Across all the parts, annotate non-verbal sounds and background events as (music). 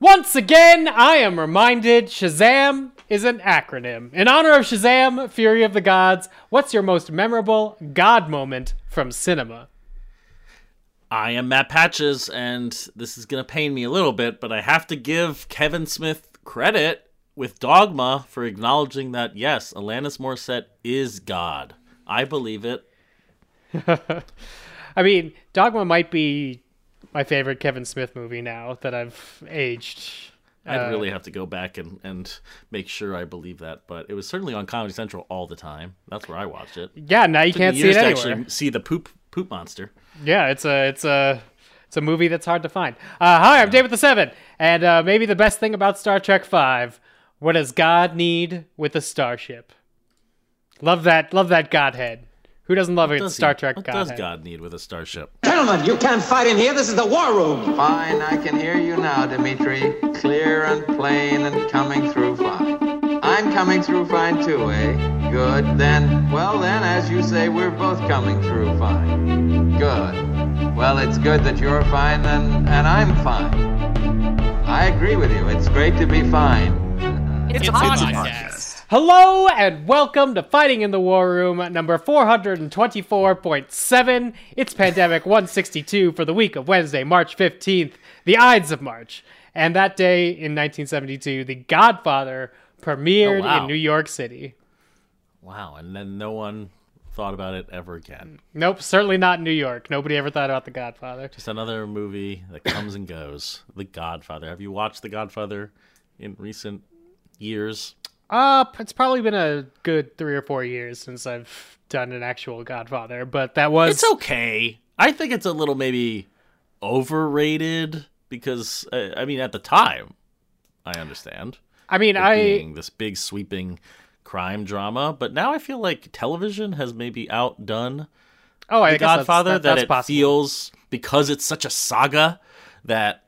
Once again, I am reminded Shazam is an acronym. In honor of Shazam, Fury of the Gods, what's your most memorable God moment from cinema? I am Matt Patches, and this is going to pain me a little bit, but I have to give Kevin Smith credit with Dogma for acknowledging that, yes, Alanis Morissette is God. I believe it. (laughs) I mean, Dogma might be my favorite Kevin Smith movie now that I've aged. I'd Uh, really have to go back and, and make sure I believe that, but it was certainly on Comedy Central all the time. That's where I watched it. Yeah, now you me can't see it anywhere. actually see the poop poop monster. Yeah, it's a it's a it's a movie that's hard to find. Uh, hi, I'm David the Seven, and uh, maybe the best thing about Star Trek Five: what does God need with a starship? Love that, love that Godhead. Who doesn't love a Does Star he- Trek what Godhead? does God need with a starship? Gentlemen, you can't fight in here. This is the war room. Fine, I can hear you now, Dimitri. Clear and plain and coming through fine. I'm coming through fine too, eh? Good. Then, well then, as you say, we're both coming through fine. Good. Well, it's good that you're fine and, and I'm fine. I agree with you. It's great to be fine. It's, a podcast. Hello and welcome to Fighting in the War Room, number 424.7. It's Pandemic (laughs) 162 for the week of Wednesday, March 15th, the Ides of March. And that day in 1972, The Godfather premiered Oh, wow. in New York City. Wow, and then no one thought about it ever again. Nope, certainly not in New York. Nobody ever thought about The Godfather. Just another movie that comes and goes. The Godfather. Have you watched The Godfather in recent years? Uh, it's probably been a good three or four years since I've done an actual Godfather, but that was It's okay. I think it's a little maybe overrated because uh, I mean at the time, I understand I mean, I being this big sweeping crime drama, but now I feel like television has maybe outdone oh, I The guess that's- Godfather that- that, that's it possible. feels because it's such a saga that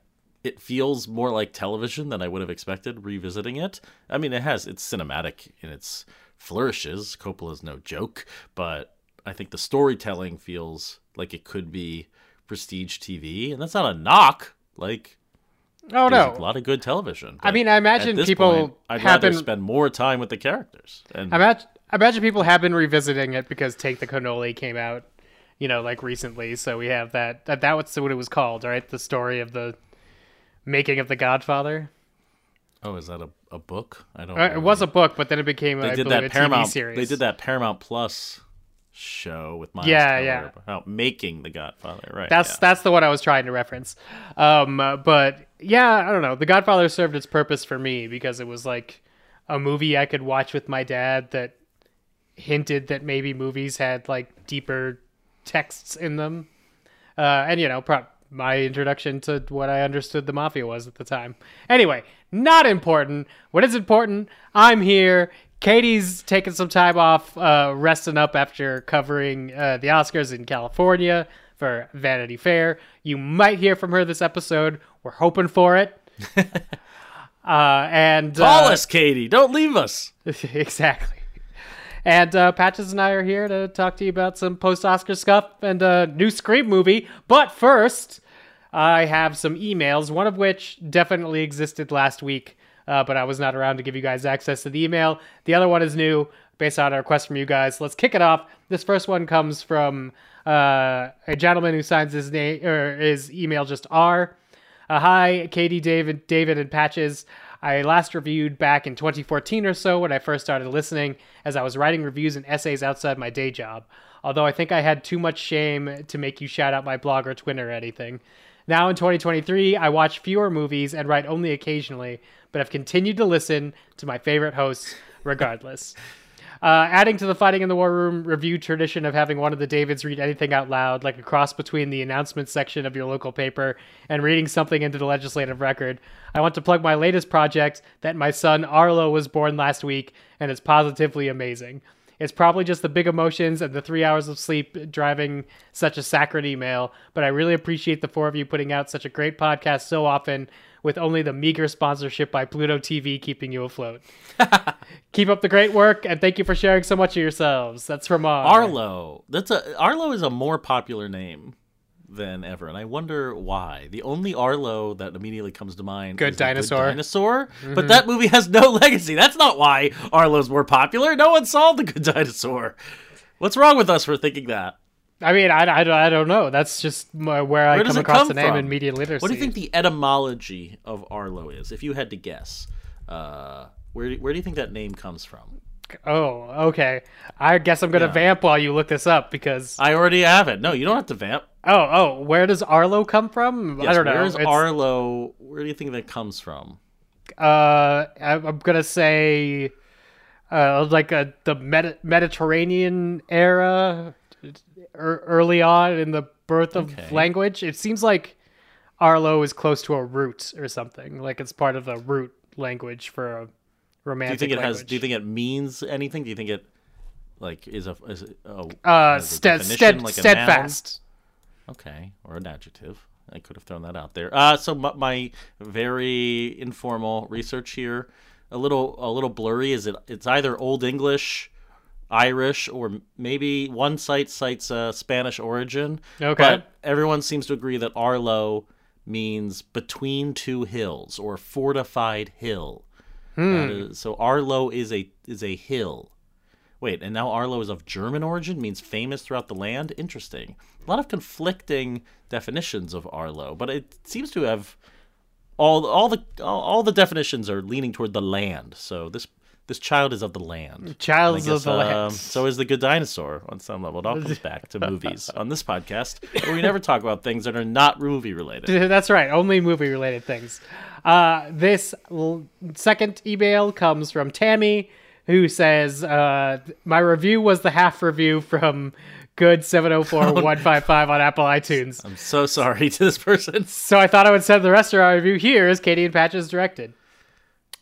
it feels more like television than I would have expected revisiting it. I mean, it has it's cinematic in its flourishes. Coppola's no joke, but I think the storytelling feels like it could be prestige TV, and that's not a knock. Like, Oh no, a lot of good television. I mean, I imagine people point, I'd rather been- spend more time with the characters. And I imagine, I imagine people have been revisiting it because Take the Cannoli came out, you know, like recently. So we have that. That that was what it was called, right? The story of the making of the Godfather. oh, is that a, a book? I don't. Uh, it was a book, but then it became they I did that a Paramount. TV series. They did that Paramount Plus show with Miles Yeah, Teller yeah. about making the Godfather. Right. That's yeah. that's the one I was trying to reference. Um, uh, but yeah, I don't know. The Godfather served its purpose for me because it was like a movie I could watch with my dad that hinted that maybe movies had like deeper texts in them. Uh, and you know, pro- my introduction to what I understood the mafia was at the time. Anyway, not important. What is important? I'm here. Katey's taking some time off, uh, resting up after covering uh, the Oscars in California for Vanity Fair. You might hear from her this episode. We're hoping for it. (laughs) uh, and Call uh, us, Katey. Don't leave us. (laughs) exactly. And uh, Patches and I are here to talk to you about some post Oscar scuff and a new Scream movie. But first, I have some emails, one of which definitely existed last week, uh, but I was not around to give you guys access to the email. The other one is new, based on a request from you guys. Let's kick it off. This first one comes from uh, a gentleman who signs his name or his email just R. Uh, hi, Katey, David, David, and Patches. I last reviewed back in 2014 or so when I first started listening, as I was writing reviews and essays outside my day job. Although I think I had too much shame to make you shout out my blog or Twitter or anything. Now in 2023, I watch fewer movies and write only occasionally, but have continued to listen to my favorite hosts regardless. (laughs) Uh, adding to the Fighting in the War Room review tradition of having one of the Davids read anything out loud, like a cross between the announcement section of your local paper and reading something into the legislative record, I want to plug my latest project that my son Arlo was born last week and is positively amazing. It's probably just the big emotions and the three hours of sleep driving such a saccharine email, but I really appreciate the four of you putting out such a great podcast so often with only the meager sponsorship by Pluto TV keeping you afloat. (laughs) Keep up the great work, and thank you for sharing so much of yourselves. That's from uh, Arlo. That's a Arlo is a more popular name than ever, and I wonder why. The only Arlo that immediately comes to mind Good is the Dinosaur. Dinosaur, but that movie has no (laughs) legacy. That's not why Arlo's more popular. No one saw the Good Dinosaur. What's wrong with us for thinking that? I mean, I, I, I don't know. That's just my, where I come across come the name from? in media literacy. What do you think the etymology of Arlo is? If you had to guess, uh, where do, where do you think that name comes from? Oh, okay. I guess I'm gonna Yeah. vamp while you look this up because. I already have it. No, you don't have to vamp. Oh, oh, where does Arlo come from? I don't know. Where is It's- Arlo? Where do you think that comes from? Uh, I'm gonna say, uh, like a the Medi- Mediterranean era, er, early on in the birth of Okay. language. It seems like Arlo is close to a root or something. Like it's part of the root language for a Do you think it has? Do you think it means anything? Do you think it like is a is a, a Uh, a stead, definition, stead, like steadfast. Okay, or an adjective. I could have thrown that out there. Uh, so my, my very informal research here, a little a little blurry. Is it? It's either Old English, Irish, or maybe one site cites uh, Spanish origin. Okay. But everyone seems to agree that Arlo means between two hills or fortified hill. That is, so Arlo is a is a hill. Wait, and now Arlo is of German origin, means famous throughout the land. Interesting. A lot of conflicting definitions of Arlo, but it seems to have all all the all, all the definitions are leaning toward the land. So this this child is of the land. Childs I of the guess, land. um, so is the good dinosaur on some level. It all comes back to movies (laughs) on this podcast, where we never talk about things that are not movie related. (laughs) That's right. Only movie related things. Uh, this l- second email comes from Tammy, who says, uh, My review was the half review from Good 704155 on Apple iTunes. I'm so sorry to this person. (laughs) So I thought I would send the rest of our review here as Katey and Patches directed.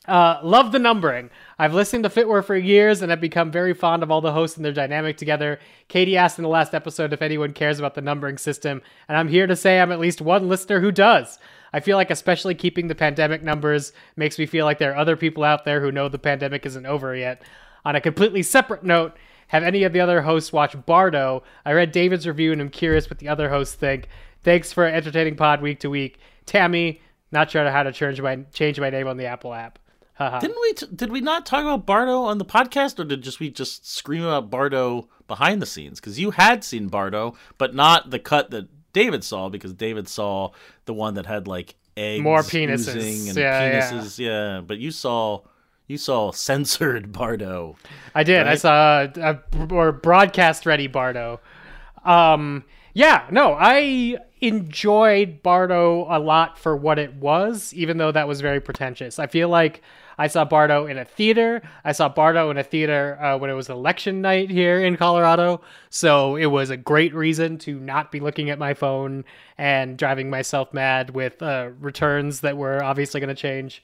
Uh, love the numbering. I've listened to Fitware for years and have become very fond of all the hosts and their dynamic together. Katey asked in the last episode if anyone cares about the numbering system, and I'm here to say I'm at least one listener who does. I feel like especially keeping the pandemic numbers makes me feel like there are other people out there who know the pandemic isn't over yet. On a completely separate note, have any of the other hosts watched Bardo? I read David's review and I'm curious what the other hosts think. Thanks for entertaining pod week to week. Tammy, not sure how to change my change my name on the Apple app. Didn't we? T- did we not talk about Bardo on the podcast, or did just we just scream about Bardo behind the scenes? Because you had seen Bardo, but not the cut that David saw, because David saw the one that had like eggs, More penises. and Yeah, yeah. penises. Yeah. but you saw you saw censored Bardo. I did. I Right? saw a, or broadcast ready Bardo. Um, yeah, no, I enjoyed Bardo a lot for what it was, even though that was very pretentious. I feel like I saw Bardo in a theater. I saw Bardo in a theater uh, when it was election night here in Colorado. So it was a great reason to not be looking at my phone and driving myself mad with uh, returns that were obviously going to change.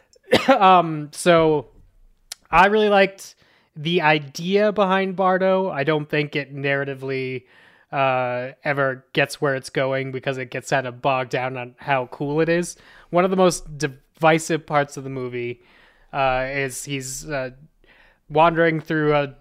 (coughs) um, so I really liked the idea behind Bardo. I don't think it narratively uh, ever gets where it's going because it gets kind of bogged down on how cool it is. One of the most divisive parts of the movie uh, is he's uh, wandering through a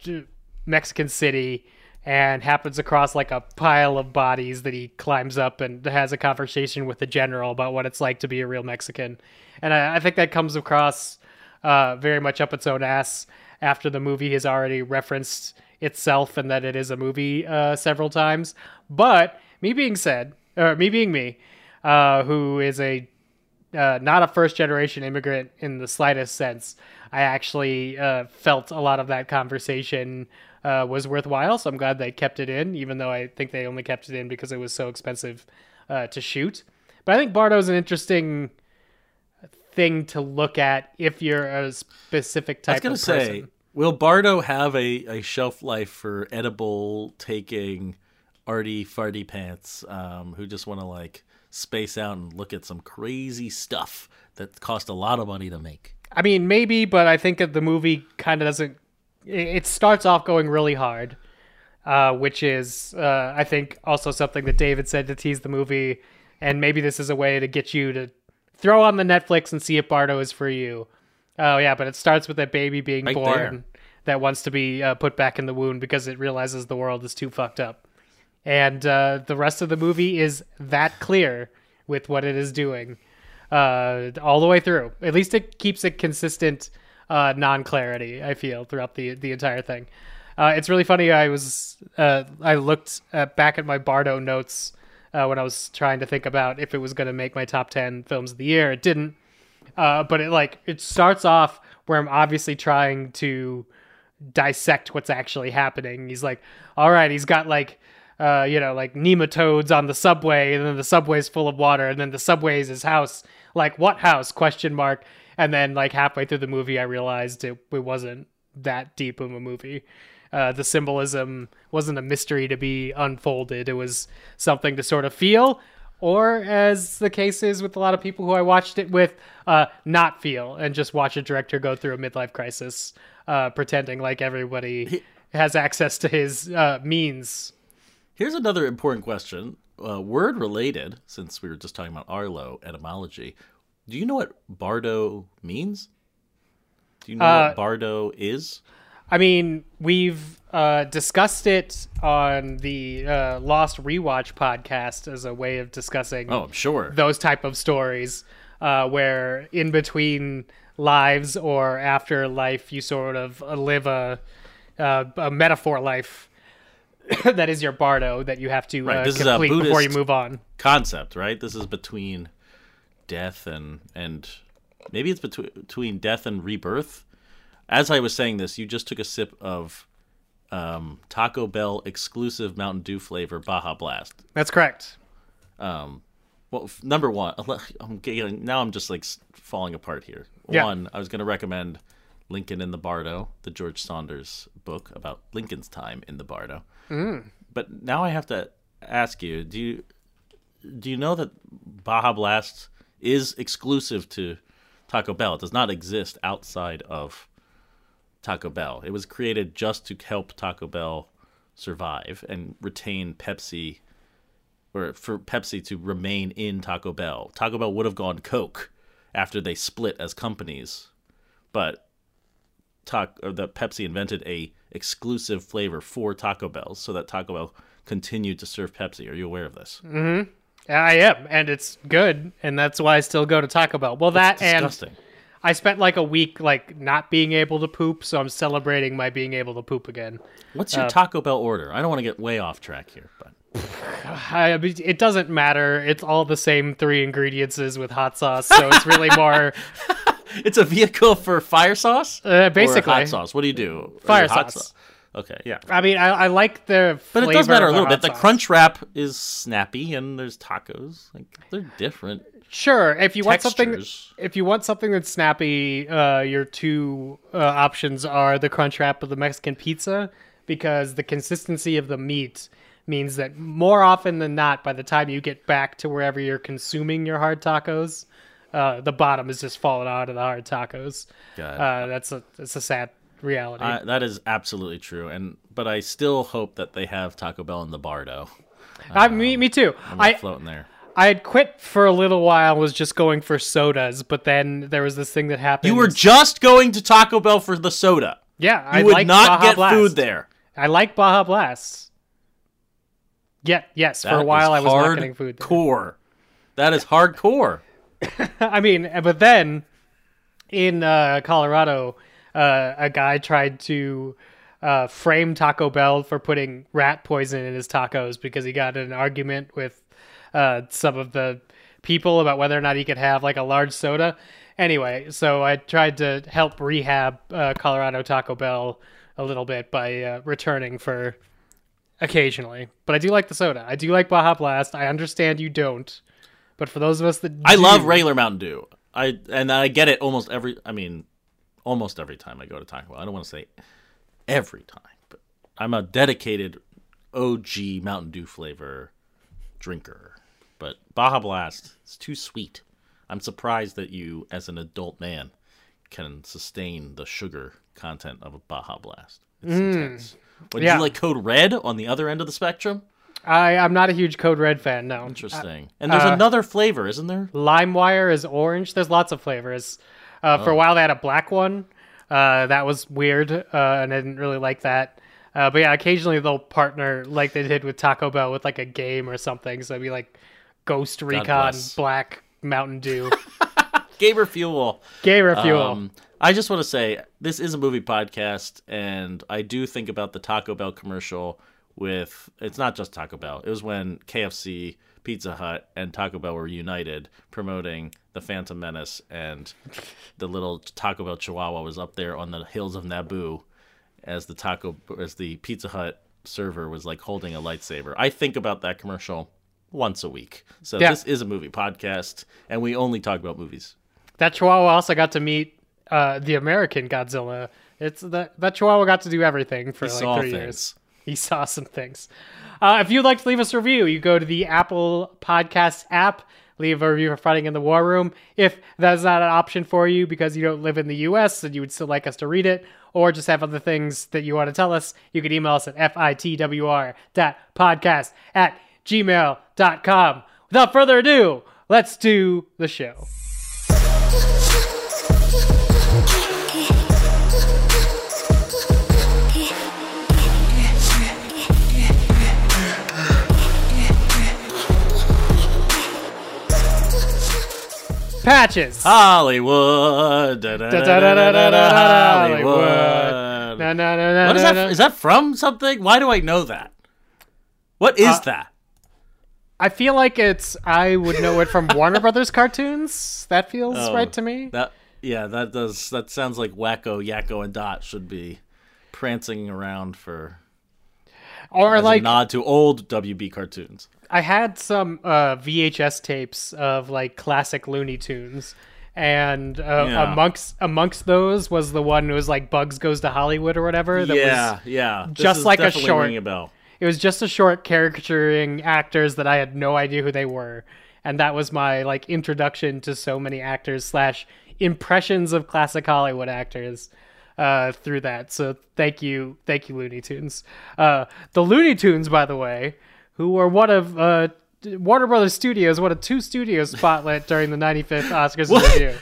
Mexican city and happens across like a pile of bodies that he climbs up and has a conversation with the general about what it's like to be a real Mexican. And I, I think that comes across uh, very much up its own ass after the movie has already referenced itself and that it is a movie uh, several times. But me being said, or me being me, uh, who is a uh, not a first generation immigrant in the slightest sense. I actually uh, felt a lot of that conversation uh, was worthwhile, so I'm glad they kept it in, even though I think they only kept it in because it was so expensive uh, to shoot. But I think Bardo's an interesting thing to look at if you're a specific I type was gonna of say, person. will Bardo have a, a shelf life for edible taking arty farty pants um, who just want to like space out and look at some crazy stuff that cost a lot of money to make? I mean, maybe, but I think that the movie kind of doesn't. It starts off going really hard, uh, which is, uh, I think, also something that David said to tease the movie, and maybe this is a way to get you to throw on the Netflix and see if Bardo is for you. Oh yeah, but it starts with that baby being Right born there. that wants to be uh, put back in the wound because it realizes the world is too fucked up. And uh, the rest of the movie is that clear with what it is doing uh, all the way through. At least it keeps a consistent uh, non-clarity. I feel throughout the the entire thing. Uh, it's really funny. I was uh, I looked at, back at my Bardo notes uh, when I was trying to think about if it was going to make my top ten films of the year. It didn't, uh, but it like it starts off where I'm obviously trying to dissect what's actually happening. He's like, all right, he's got like. Uh, you know, like nematodes on the subway, and then the subway's full of water, and then the subway's his house. Like, what house? Question mark. And then, like halfway through the movie, I realized it, it wasn't that deep of a movie. Uh, the symbolism wasn't a mystery to be unfolded. It was something to sort of feel, or as the case is with a lot of people who I watched it with, uh, not feel and just watch a director go through a midlife crisis, uh, pretending like everybody has access to his uh, means. Here's another important question, uh, word related, since we were just talking about Arlo etymology. Do you know what Bardo means? Do you know Uh, what Bardo is? I mean, we've uh, discussed it on the uh, Lost Rewatch podcast as a way of discussing Oh, I'm sure. those type of stories uh, where in between lives or after life you sort of live a, uh, a metaphor life (laughs) that is your bardo that you have to Right, uh, this is a complete before you move on. Concept, right? This is between death and and maybe it's between between death and rebirth. As I was saying this, you just took a sip of um, Taco Bell exclusive Mountain Dew flavor Baja Blast. That's correct. Well, f- number one, (laughs) I'm getting now. I'm just like falling apart here. Yeah. One, I was going to recommend Lincoln in the Bardo, the George Saunders book about Lincoln's time in the Bardo. Mm. But now I have to ask you: Do you do you know that Baja Blast is exclusive to Taco Bell? It does not exist outside of Taco Bell. It was created just to help Taco Bell survive and retain Pepsi or for Pepsi to remain in Taco Bell. Taco Bell would have gone Coke after they split as companies, but Ta- or the Pepsi invented a exclusive flavor for Taco Bell so that Taco Bell continued to serve Pepsi. Are you aware of this? Mm-hmm. I am, and it's good, and that's why I still go to Taco Bell. Well, that It's and disgusting. I spent like a week like not being able to poop, so I'm celebrating my being able to poop again. What's uh, your Taco Bell order? I don't want to get way off track here, but (sighs) I, I mean, it doesn't matter. It's all the same three ingredients with hot sauce, so it's really more (laughs) it's a vehicle for fire sauce. uh, or basically. hot sauce. What do you do? Fire Or hot sauce. Okay, yeah. I mean, I, I like the, But it does matter a little bit. The sauce. crunch wrap is snappy, and there's tacos. Like they're different. Sure, if you want something, if you want something that's snappy, uh, your two uh, options are the crunch wrap of the Mexican pizza, because the consistency of the meat means that more often than not, by the time you get back to wherever you're consuming your hard tacos, uh, the bottom is just falling out of the hard tacos. Uh, that's a that's a sad reality. I, that is absolutely true, and but I still hope that they have Taco Bell in the Bardo. I, me, me too. I'm I floating there. I had quit for a little while, was just going for sodas, but then there was this thing that happened. You were just going to Taco Bell for the soda. yeah, You I would like not Baja get Blast. food there. I like Baja Blast. Yeah, yes. for a while, I was not getting food. There. Hardcore. That is hardcore. (laughs) I mean, but then in uh, Colorado, uh, a guy tried to uh, frame Taco Bell for putting rat poison in his tacos because he got in an argument with uh, some of the people about whether or not he could have like a large soda. Anyway, so I tried to help rehab uh, Colorado Taco Bell a little bit by uh, returning for occasionally. But I do like the soda. I do like Baja Blast. I understand you don't. But for those of us that I do- love regular Mountain Dew. I and I get it almost every. I mean, almost every time I go to Taco Bell. I don't want to say every time, but I'm a dedicated OG Mountain Dew flavor drinker. But Baja Blast, it's too sweet. I'm surprised that you, as an adult man, can sustain the sugar content of a Baja Blast. It's intense. Would Mm. Yeah. you like Code Red on the other end of the spectrum? I, I'm not a huge Code Red fan, no. Interesting. and there's uh, another flavor, isn't there? LiveWire is orange. There's lots of flavors. Uh, For a while, they had a black one. Uh, that was weird, uh, and I didn't really like that. Uh, but yeah, occasionally they'll partner like they did with Taco Bell with like a game or something. So it'd be like Ghost Recon. Black Mountain Dew (laughs) Gamer Fuel. Gamer Fuel. Um, I just want to say this is a movie podcast, and I do think about the Taco Bell commercial with. It's not just Taco Bell. It was when KFC, Pizza Hut, and Taco Bell were united promoting the Phantom Menace, and the little Taco Bell Chihuahua was up there on the hills of Naboo, as the Taco as the Pizza Hut server was like holding a lightsaber. I think about that commercial once a week. So Yeah. this is a movie podcast, and we only talk about movies. That Chihuahua also got to meet uh, the American Godzilla. It's that that Chihuahua got to do everything for He like three things. years. (laughs) He saw some things. Uh, if you'd like to leave us a review, you go to the Apple Podcast app, leave a review for Fighting in the War Room. If that's not an option for you because you don't live in the U.S. and you would still like us to read it, or just have other things that you want to tell us, you can email us at fitwr podcast at gmail.com. Without further ado, let's do the show. Patches. Hollywood. Hollywood. What is no, that? no. Is that from something? Why do I know that? What is Uh, that? I feel like it's. I would know it from Warner (laughs) Brothers cartoons. That feels Oh, right to me. That yeah, that does. That sounds like Wakko, Yakko, and Dot should be prancing around for Or like a nod to old WB cartoons. I had some uh, VHS tapes of like classic Looney Tunes, and uh, Yeah. amongst amongst those was the one who was like Bugs Goes to Hollywood or whatever. That yeah, was yeah. This just like a short- a bell. it was just a short caricaturing actors that I had no idea who they were, and that was my like introduction to so many actors slash impressions of classic Hollywood actors uh, through that. So thank you, thank you, Looney Tunes. Uh, the Looney Tunes, by the way, who were one of uh, Warner Brothers Studios, one of two studios spotlit during the 95th Oscars review.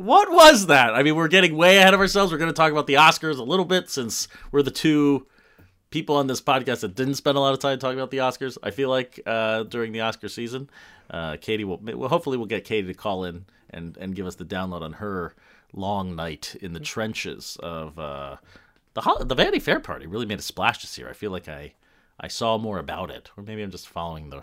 What was that? I mean, we're getting way ahead of ourselves. We're going to talk about the Oscars a little bit since we're the two people on this podcast that didn't spend a lot of time talking about the Oscars. I feel like uh, during the Oscar season, uh, Katey will. Well, hopefully, we'll get Katey to call in and and give us the download on her long night in the trenches of uh, the the Vanity Fair party. Really made a splash this year. I feel like I I saw more about it, or maybe I'm just following the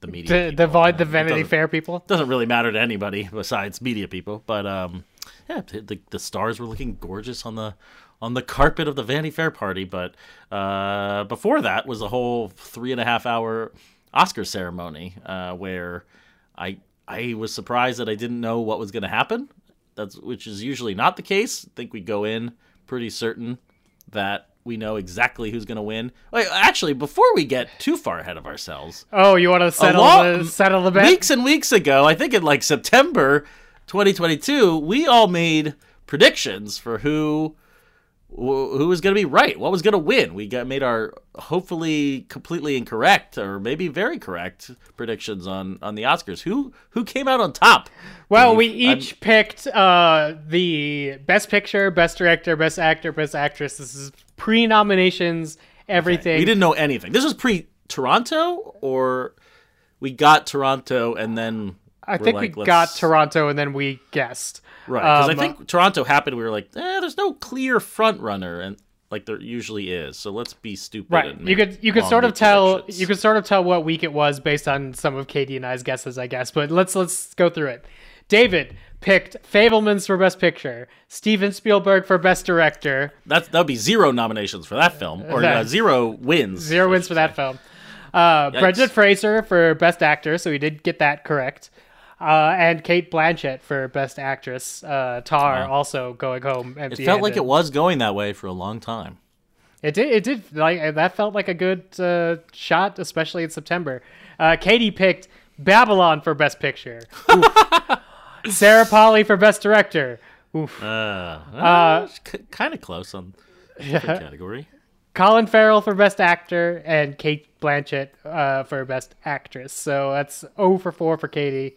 the media. To people. divide the It Vanity Fair people. doesn't really matter to anybody besides media people. But um, yeah, the, the the stars were looking gorgeous on the on the carpet of the Vanity Fair party. But uh, before that was a whole three and a half hour Oscar ceremony uh, where I I was surprised that I didn't know what was going to happen. That's which is usually not the case. I think we go in pretty certain that we know exactly who's going to win. Wait, actually, before we get too far ahead of ourselves, Oh, you want to settle lot- the settle the bet? weeks and weeks ago, I think in like September 2022, we all made predictions for who wh- who was going to be right, what was going to win. We got made our hopefully completely incorrect or maybe very correct predictions on on the Oscars. Who who came out on top? Well, we I'm- each picked uh, the best picture, best director, best actor, best actress. This is pre-nominations, everything. we didn't know anything. This was pre Toronto or we got Toronto and then I think like, we got Toronto, and then we guessed. Right, because Um, I think Toronto happened. We were like, eh, there's no clear front runner, and like there usually is. So let's be stupid. Right, and you could you could sort of tell you could sort of tell what week it was based on some of Katey and I's guesses, I guess. But let's let's go through it. David picked Fabelmans for best picture, Steven Spielberg for best director, That's that'd be zero nominations for that film, or uh, (laughs) zero wins. Zero wins for that film. Uh, Brendan Fraser for Best Actor, so he did get that correct. Uh, and Cate Blanchett for Best Actress. Uh, Tar also going home. It felt like it was going that way for a long time. It did. It did. Like that felt like a good uh, shot, especially in September. Uh, Katey picked Babylon for Best Picture. (laughs) Sarah Polley for Best Director. Oof. Uh, uh, kind of close on the category. Colin Farrell for Best Actor and Cate Blanchett uh, for Best Actress. So that's 0 for 4 for Katey.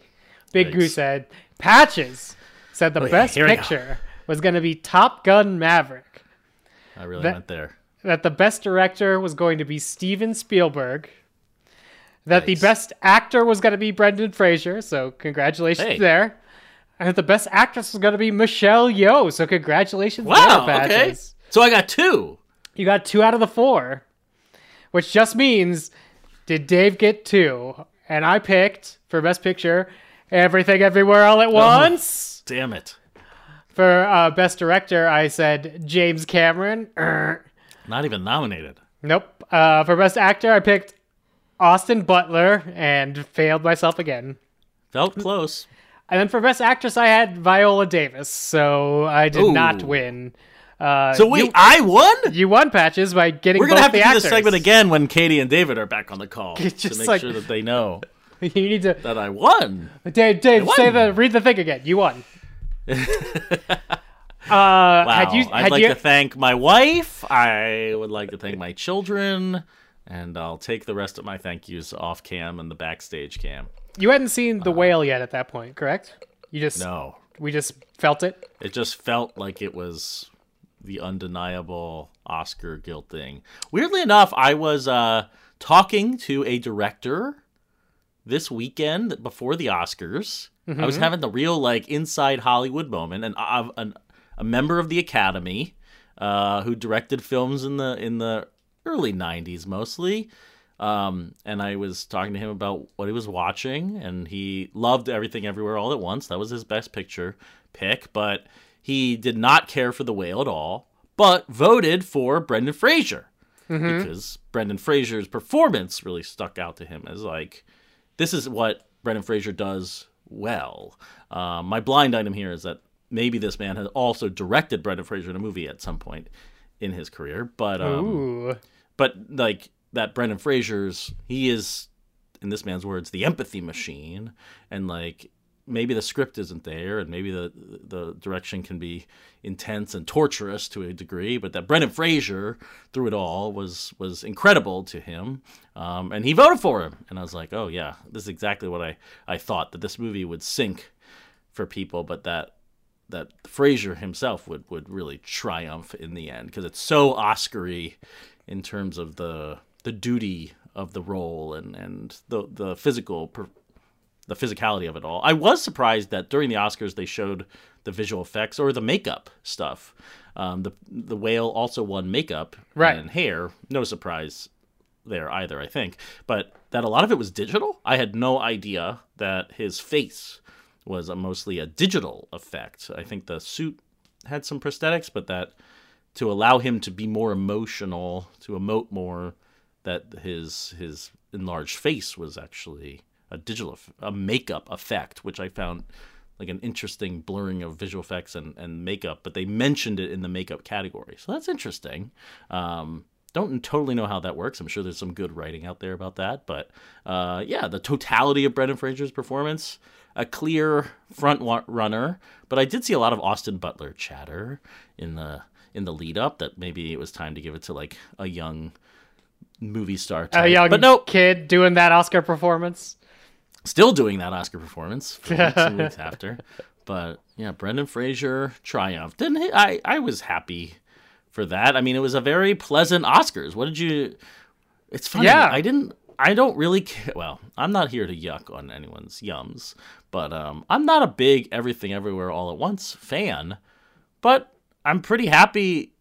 Big Yikes. Goose said Patches said the oh, yeah, best here we go. picture was going to be Top Gun Maverick. I really That- went there. that the best director was going to be Steven Spielberg. That the best actor was going to be Brendan Fraser, so congratulations Hey. there. And that the best actress was going to be Michelle Yeoh, so congratulations Wow. there, Okay. So I got two. You got two out of the four, which just means did Dave get two? And I picked for Best Picture Everything Everywhere All at Once. Damn it. For uh, Best Director, I said James Cameron. Er, (clears throat) Not even nominated. nope. Uh, for Best Actor, I picked Austin Butler and failed myself again. Felt close. And then for Best Actress, I had Viola Davis, so I did not win. Uh, So wait, you, I won? you won patches by getting We're gonna have to the do actors. this segment again when Katey and David are back on the call (laughs) to make like- sure that they know (laughs) you need to that I won. Dave, Dave, I say the read the thing again. You won. (laughs) uh, Wow. you I'd like you to thank my wife. I would like to thank my children, and I'll take the rest of my thank yous off cam and the backstage cam. you hadn't seen the whale yet at that point, correct? You just No, we just felt it. it just felt like it was the undeniable Oscar guilt thing. Weirdly enough, I was uh, talking to a director this weekend before the Oscars. I was having the real like inside Hollywood moment, and uh, an, a member of the Academy uh, who directed films in the in the early '90s mostly. Um, and I was talking to him about what he was watching, and he loved Everything Everywhere All at Once. That was his best picture pick, but he did not care for The Whale at all, but voted for Brendan Fraser because Brendan Fraser's performance really stuck out to him as like, this is what Brendan Fraser does well. Um, my blind item here is that maybe this man has also directed Brendan Fraser in a movie at some point in his career, but um, but like that Brendan Fraser's he is in this man's words the empathy machine and like maybe the script isn't there and maybe the the direction can be intense and torturous to a degree but that Brendan Fraser through it all was was incredible to him. Um, and he voted for him. And I was like oh yeah this is exactly what I I thought that this movie would sink for people but that that Fraser himself would would really triumph in the end because it's so Oscary in terms of the the duty of the role and and the the physical per, the physicality of it all. I was surprised that during the Oscars they showed the visual effects or the makeup stuff. Um, the the whale also won makeup Right. and hair. No surprise there either, I think. But that a lot of it was digital. I had no idea that his face was a, mostly a digital effect. I think the suit had some prosthetics, but that to allow him to be more emotional, to emote more, that his his enlarged face was actually a digital a makeup effect, which I found like an interesting blurring of visual effects and, and makeup, but they mentioned it in the makeup category. So that's interesting. Um, don't totally know how that works. I'm sure there's some good writing out there about that. But uh, yeah, the totality of Brendan Fraser's performance, a clear front runner. But I did see a lot of Austin Butler chatter in the in the lead up that maybe it was time to give it to like a young movie star type. a young but no, kid doing that Oscar performance. Still doing that Oscar performance for weeks (laughs) and weeks after. But yeah, Brendan Fraser triumphed, and he- I I was happy for that. I mean, it was a very pleasant Oscars. What did you? It's funny. Yeah. I didn't. I don't really care. Well, I'm not here to yuck on anyone's yums, but um, I'm not a big Everything Everywhere All at Once fan. But I'm pretty happy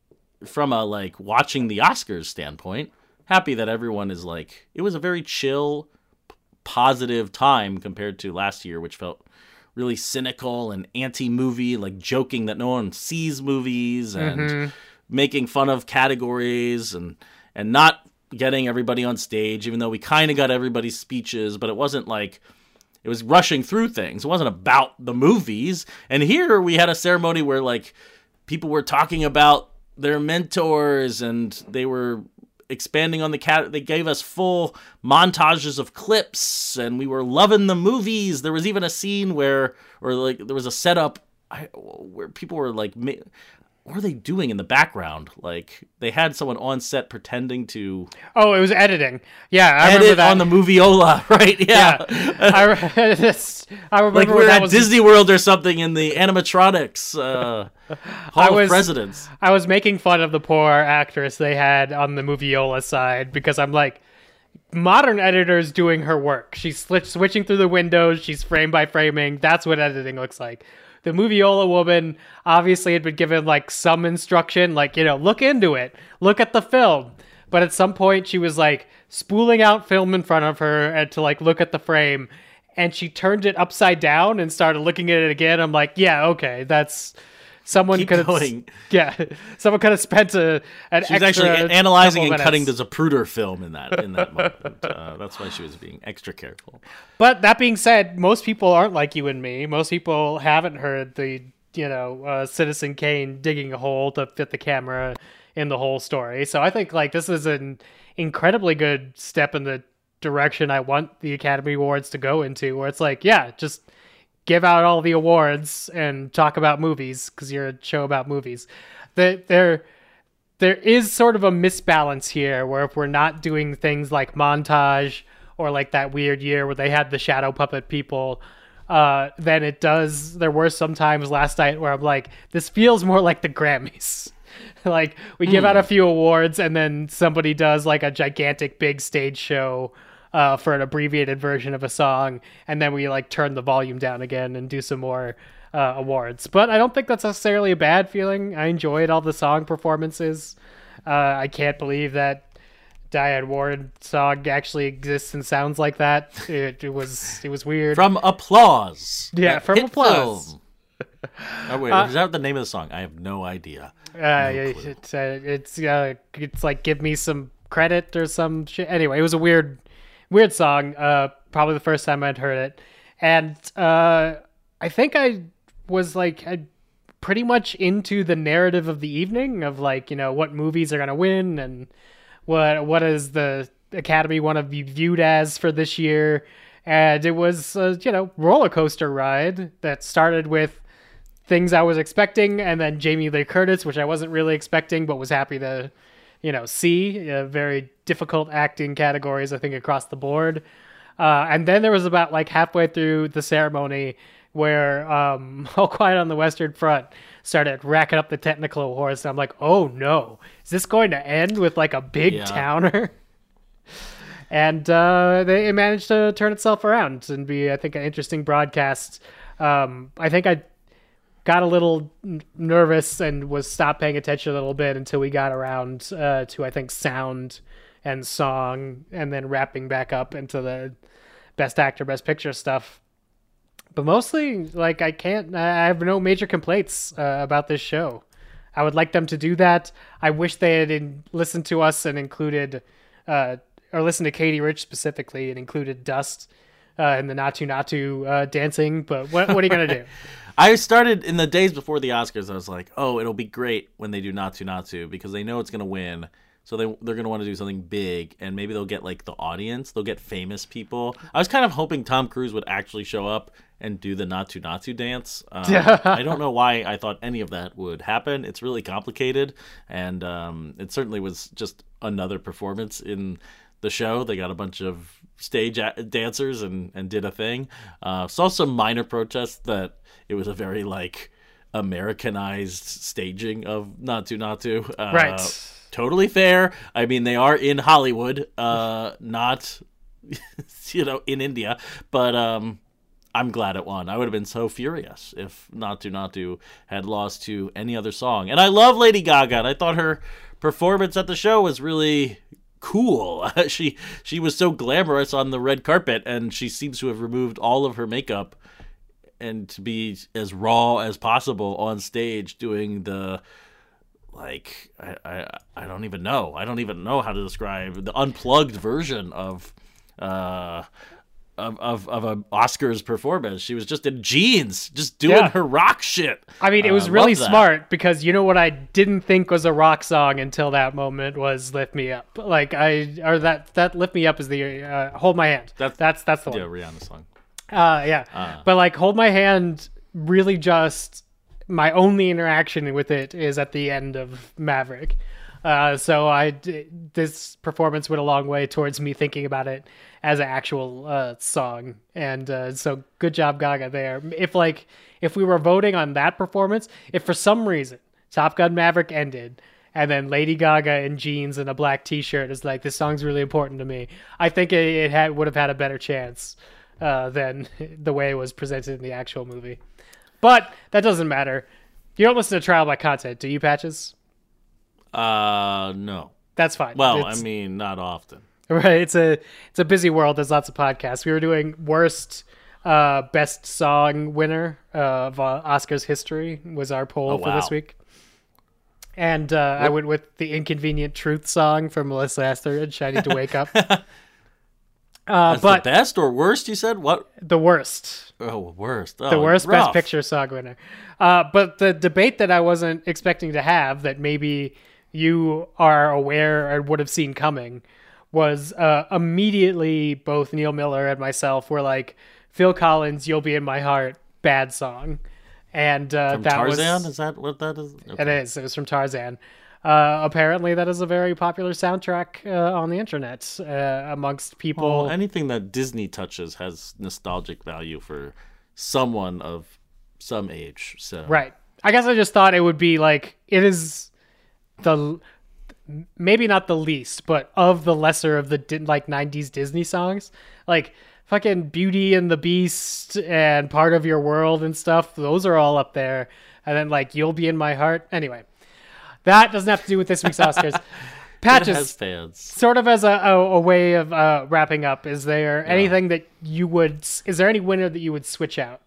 from a like watching the Oscars standpoint. Happy that everyone is like. It was a very chill, positive time compared to last year, which felt really cynical and anti-movie, like joking that no one sees movies and mm-hmm. making fun of categories and and not getting everybody on stage, even though we kind of got everybody's speeches, but it wasn't like it was rushing through things. It wasn't about the movies. And here we had a ceremony where like people were talking about their mentors and they were expanding on the cat they gave us full montages of clips and we were loving the movies. There was even a scene where or like there was a setup I, where people were like what are they doing in the background? Like they had someone on set pretending to Oh, it was editing. Yeah, I remember that. on the moviola, (laughs) right? Yeah. yeah, I, re- (laughs) I remember like we're that at was Disney World or something in the animatronics uh, (laughs) Hall was- of Presidents. I was making fun of the poor actress they had on the Moviola side because I'm like, modern editors doing her work. She's switching through the windows. She's frame by framing. That's what editing looks like. The Moviola woman obviously had been given like some instruction, like you know, look into it, look at the film. But at some point, she was like spooling out film in front of her and to like look at the frame, and she turned it upside down and started looking at it again. I'm like, yeah, okay, that's someone Keep could have yeah, (laughs) someone could have spent a an She was actually analyzing and cutting the. Zapruder film in that in that moment. Uh, that's why she was being extra careful. But that being said, most people aren't like you and me. Most people haven't heard the you know uh, Citizen Kane digging a hole to fit the camera in the whole story. So I think like this is an incredibly good step in the direction I want the Academy Awards to go into, where it's like, yeah, just give out all the awards and talk about movies because you're a show about movies. That there there is sort of a misbalance here where if we're not doing things like montage or like that weird year where they had the shadow puppet people uh then it does there were some times last night where i'm like this feels more like the grammys (laughs) like we give out a few awards and then somebody does like a gigantic big stage show uh, for an abbreviated version of a song and then we like turn the volume down again and do some more uh, awards but i don't think that's necessarily a bad feeling i enjoyed all the song performances uh, i can't believe that Diane Warren song actually exists and sounds like that. It, it was it was weird. From applause. Yeah, from hit Applause. film. (laughs) Oh wait, is that the name of the song? I have no idea. Uh, it's uh, it's uh, it's like give me some credit or some shit. Anyway, it was a weird, weird song. Uh, probably the first time I'd heard it, and uh, I think I was like I pretty much into the narrative of the evening of like you know what movies are gonna win and what what is the Academy want to be viewed as for this year, and it was a you know roller coaster ride that started with things I was expecting, and then Jamie Lee Curtis, which I wasn't really expecting, but was happy to, you know, C, Uh, very difficult acting categories, I think, across the board. Uh, and then there was about like halfway through the ceremony where um, (laughs) All Quiet on the Western Front started racking up the technical awards, and I'm like, oh no, is this going to end with like a big Yeah. towner? (laughs) and uh, they it managed to turn itself around and be, I think, an interesting broadcast. Um, I think I got a little nervous and was stopped paying attention a little bit until we got around uh, to I think sound and song, and then wrapping back up into the best actor, best picture stuff. But mostly, like I can't, I have no major complaints uh, about this show. I would like them to do that. I wish they had in, listened to us and included, uh, or listened to Katey Rich specifically and included Dust uh, in the Naatu Naatu uh, dancing. But what, what are you gonna do? (laughs) I started in the days before the Oscars. I was like, "Oh, it'll be great when they do Naatu Naatu because they know it's gonna win. So they they're gonna want to do something big, and maybe they'll get like the audience. They'll get famous people. I was kind of hoping Tom Cruise would actually show up and do the Naatu Naatu dance. Um, (laughs) I don't know why I thought any of that would happen. It's really complicated, and um, it certainly was just another performance in the show. They got a bunch of stage a- dancers and and did a thing. Uh, saw some minor protests that it was a very like Americanized staging of Not Naatu Naatu. Uh, Right. Totally fair. I mean, they are in Hollywood, uh, not (laughs) you know in India, but um. I'm glad it won. I would have been so furious if Naatu Naatu had lost to any other song. And I love Lady Gaga. And I thought her performance at the show was really cool. (laughs) she she was so glamorous on the red carpet, and she seems to have removed all of her makeup and to be as raw as possible on stage doing the like I, I I don't even know. I don't even know how to describe the unplugged version of uh of of, of a Oscars performance. She was just in jeans, just doing Yeah. her rock shit. I mean, it was Uh, really smart because you know what I didn't think was a rock song until that moment was "Lift Me Up." Like I or that that "Lift Me Up" is the uh, "Hold My Hand." That's- that's that's the Yeah, one. Yeah, Rihanna song. Uh, yeah. But like "Hold My Hand" really just my only interaction with it is at the end of Maverick. Uh, so I this performance went a long way towards me thinking about it as an actual uh, song, and uh, so good job Gaga there. If like if we were voting on that performance, if for some reason Top Gun Maverick ended and then Lady Gaga in jeans and a black T-shirt is like this song's really important to me, I think it, it had would have had a better chance uh, than (laughs) the way it was presented in the actual movie. But that doesn't matter. You don't listen to Trial by Content, do you, Patches? Uh, no. That's fine. Well, It's- I mean, not often. (laughs) right. It's a it's a busy world. There's lots of podcasts. We were doing worst uh, best song winner of uh, Oscars history was our poll Oh, for this week. And uh, I went with the Inconvenient Truth song from Melissa Etheridge. I need to wake up. (laughs) Uh, That's but the best or worst? You said what? the worst. Oh, worst. Oh, the worst rough. best picture song winner. Uh, but the debate that I wasn't expecting to have that maybe you are aware or would have seen coming was uh, immediately both Neil Miller and myself were like Phil Collins, "You'll Be in My Heart," bad song, and uh, From that Tarzan? was Is that what that is? it Okay. is. It was from Tarzan. Uh, apparently, that is a very popular soundtrack uh, on the internet uh, amongst people. Well, anything that Disney touches has nostalgic value for someone of some age. So Right. I guess I just thought it would be like it is the maybe not the least, but of the lesser of the like '90s Disney songs, like fucking Beauty and the Beast and Part of Your World and stuff. Those are all up there, and then like You'll Be in My Heart. Anyway, that doesn't have to do with this week's Oscars. (laughs) it has Patches, fans. sort of as a, a, a way of uh, wrapping up. Is there anything that you would? Is there any winner that you would switch out?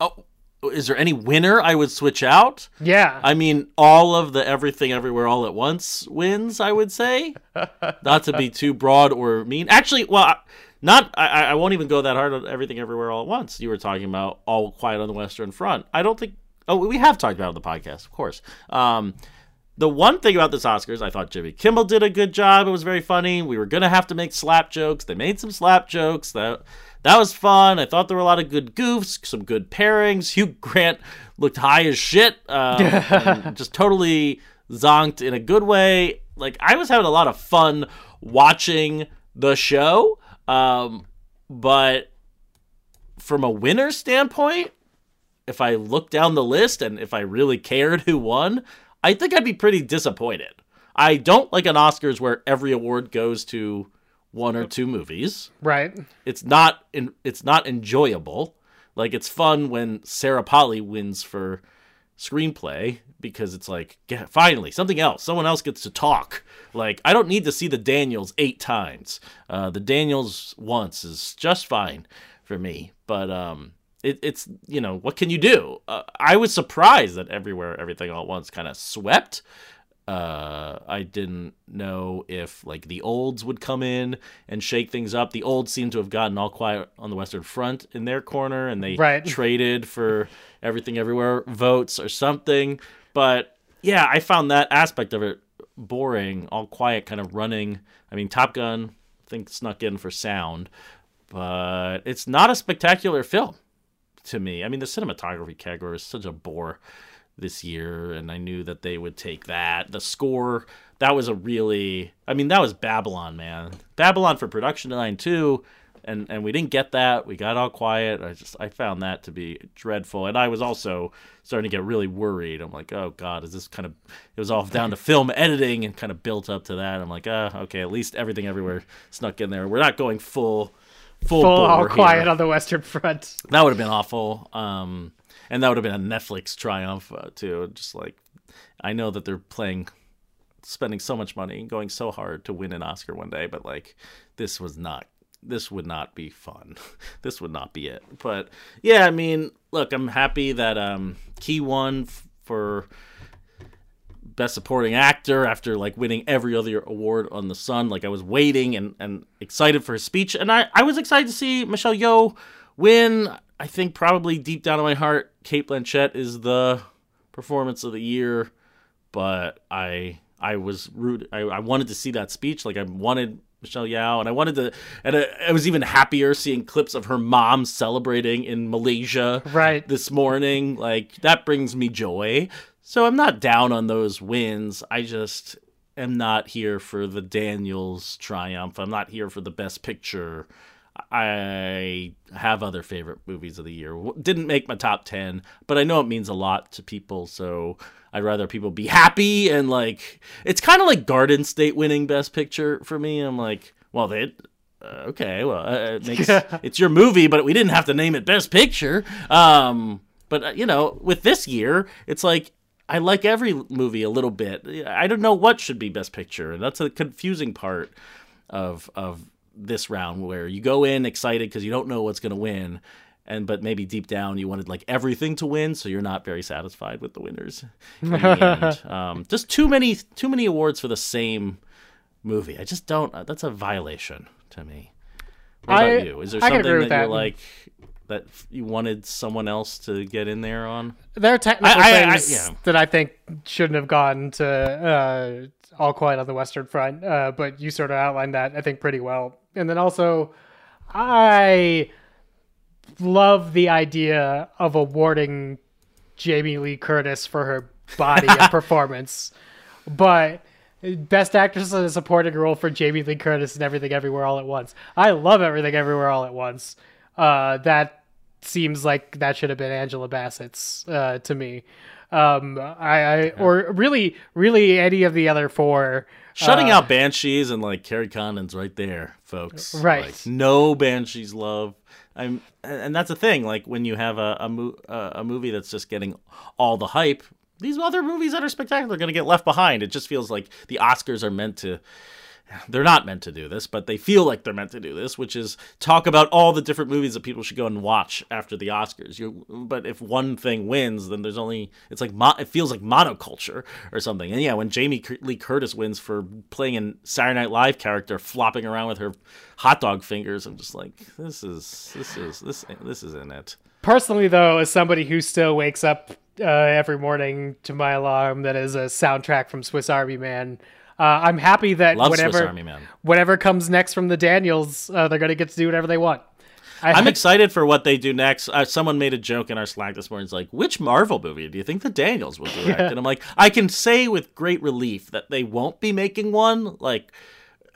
Oh, is there any winner I would switch out? Yeah. I mean, all of the Everything Everywhere All at Once wins, I would say. (laughs) not to be too broad or mean. Actually, well, not. I, I won't even go that hard on Everything Everywhere All at Once. You were talking about All Quiet on the Western Front. I don't think. Oh, we have talked about it on the podcast, of course. Um, the one thing about this Oscars, I thought Jimmy Kimmel did a good job. It was very funny. We were gonna have to make slap jokes. They made some slap jokes. That that was fun. I thought there were a lot of good goofs, some good pairings. Hugh Grant looked high as shit, um, (laughs) just totally zonked in a good way. Like I was having a lot of fun watching the show, um, but from a winner standpoint, if I look down the list and if I really cared who won, I think I'd be pretty disappointed. I don't like an Oscars where every award goes to one or two movies. right. It's not in, it's not enjoyable. Like it's fun when Sarah Polley wins for screenplay because it's like yeah, finally something else. Someone else gets to talk. Like I don't need to see the Daniels eight times. Uh, the Daniels once is just fine for me. But um, it, it's you know what can you do? Uh, I was surprised that everywhere everything all at once kind of swept. Uh, I didn't know if like the olds would come in and shake things up. The olds seem to have gotten all quiet on the Western Front in their corner, and they Right. (laughs) traded for everything everywhere votes or something. But yeah, I found that aspect of it boring. All quiet, kind of running. I mean, Top Gun, I think snuck in for sound, but it's not a spectacular film to me. I mean, the cinematography category is such a bore this year, and I knew that they would take that. The score, that was a really, I mean, that was Babylon, man. Babylon for production design too, and and we didn't get that. We got all quiet. I just I found that to be dreadful, and I was also starting to get really worried. I'm like, oh god, is this kind of? It was all down to (laughs) film editing and kind of built up to that. I'm like, ah, okay, at least everything everywhere snuck in there. We're not going full. Full, Full all bore quiet here. on the Western Front. That would have been awful. Um, and that would have been a Netflix triumph uh, too. Just like I know that they're playing, spending so much money, and going so hard to win an Oscar one day, but like this was not. This would not be fun. (laughs) this would not be it. But yeah, I mean, look, I'm happy that um, Ke won f- for best supporting actor after like winning every other award on the sun like i was waiting and, and excited for his speech and I, I was excited to see michelle yeoh win i think probably deep down in my heart Cate Blanchett is the performance of the year but i i was rude I, I wanted to see that speech like i wanted Michelle Yeoh, and I wanted to, and I, I was even happier seeing clips of her mom celebrating in Malaysia Right. this morning. Like that brings me joy. So I'm not down on those wins. I just am not here for the Daniels triumph. I'm not here for the best picture. I have other favorite movies of the year. Didn't make my top 10, but I know it means a lot to people, so I'd rather people be happy and like it's kind of like Garden State winning best picture for me. I'm like, well, they uh, okay, well, uh, it makes (laughs) it's your movie, but we didn't have to name it best picture. Um, but uh, you know, with this year, it's like I like every movie a little bit. I don't know what should be best picture, and that's a confusing part of of this round where you go in excited because you don't know what's going to win and but maybe deep down you wanted like everything to win so you're not very satisfied with the winners the (laughs) um, just too many too many awards for the same movie. I just don't uh, that's a violation to me. What about I- you? Is there something agree that, you're like that you wanted someone else to get in there on? There are technical I- I- things yeah. that I think shouldn't have gotten to uh, All Quiet on the Western Front, uh, but you sort of outlined that I think pretty well. And then also, I love the idea of awarding Jamie Lee Curtis for her body and (laughs) performance, but best actress in a supporting role for Jamie Lee Curtis and Everything Everywhere All at Once. I love Everything Everywhere All at Once. Uh, that seems like that should have been Angela Bassett's uh, to me. Um, I, I or really, really any of the other four. Shutting Uh, out Banshees and like Kerry Condon's right there, folks. Right. Like, no Banshees love. I'm, and that's the thing. Like when you have a a, mo- a movie that's just getting all the hype, these other movies that are spectacular are going to get left behind. It just feels like the Oscars are meant to. They're not meant to do this, but they feel like they're meant to do this, which is talk about all the different movies that people should go and watch after the Oscars. You, but if one thing wins, then there's only it's like mo- it feels like monoculture or something. And yeah, when Jamie Lee Curtis wins for playing a Saturday Night Live character, flopping around with her hot dog fingers, I'm just like, this is this is this this isn't it. Personally, though, as somebody who still wakes up uh, every morning to my alarm that is a soundtrack from Swiss Army Man, uh, I'm happy that Love whatever whatever comes next from the Daniels, uh, they're going to get to do whatever they want. I, I'm (laughs) excited for what they do next. Uh, someone made a joke in our Slack this morning. It's like, which Marvel movie do you think the Daniels will direct? And I'm like, I can say with great relief that they won't be making one. Like,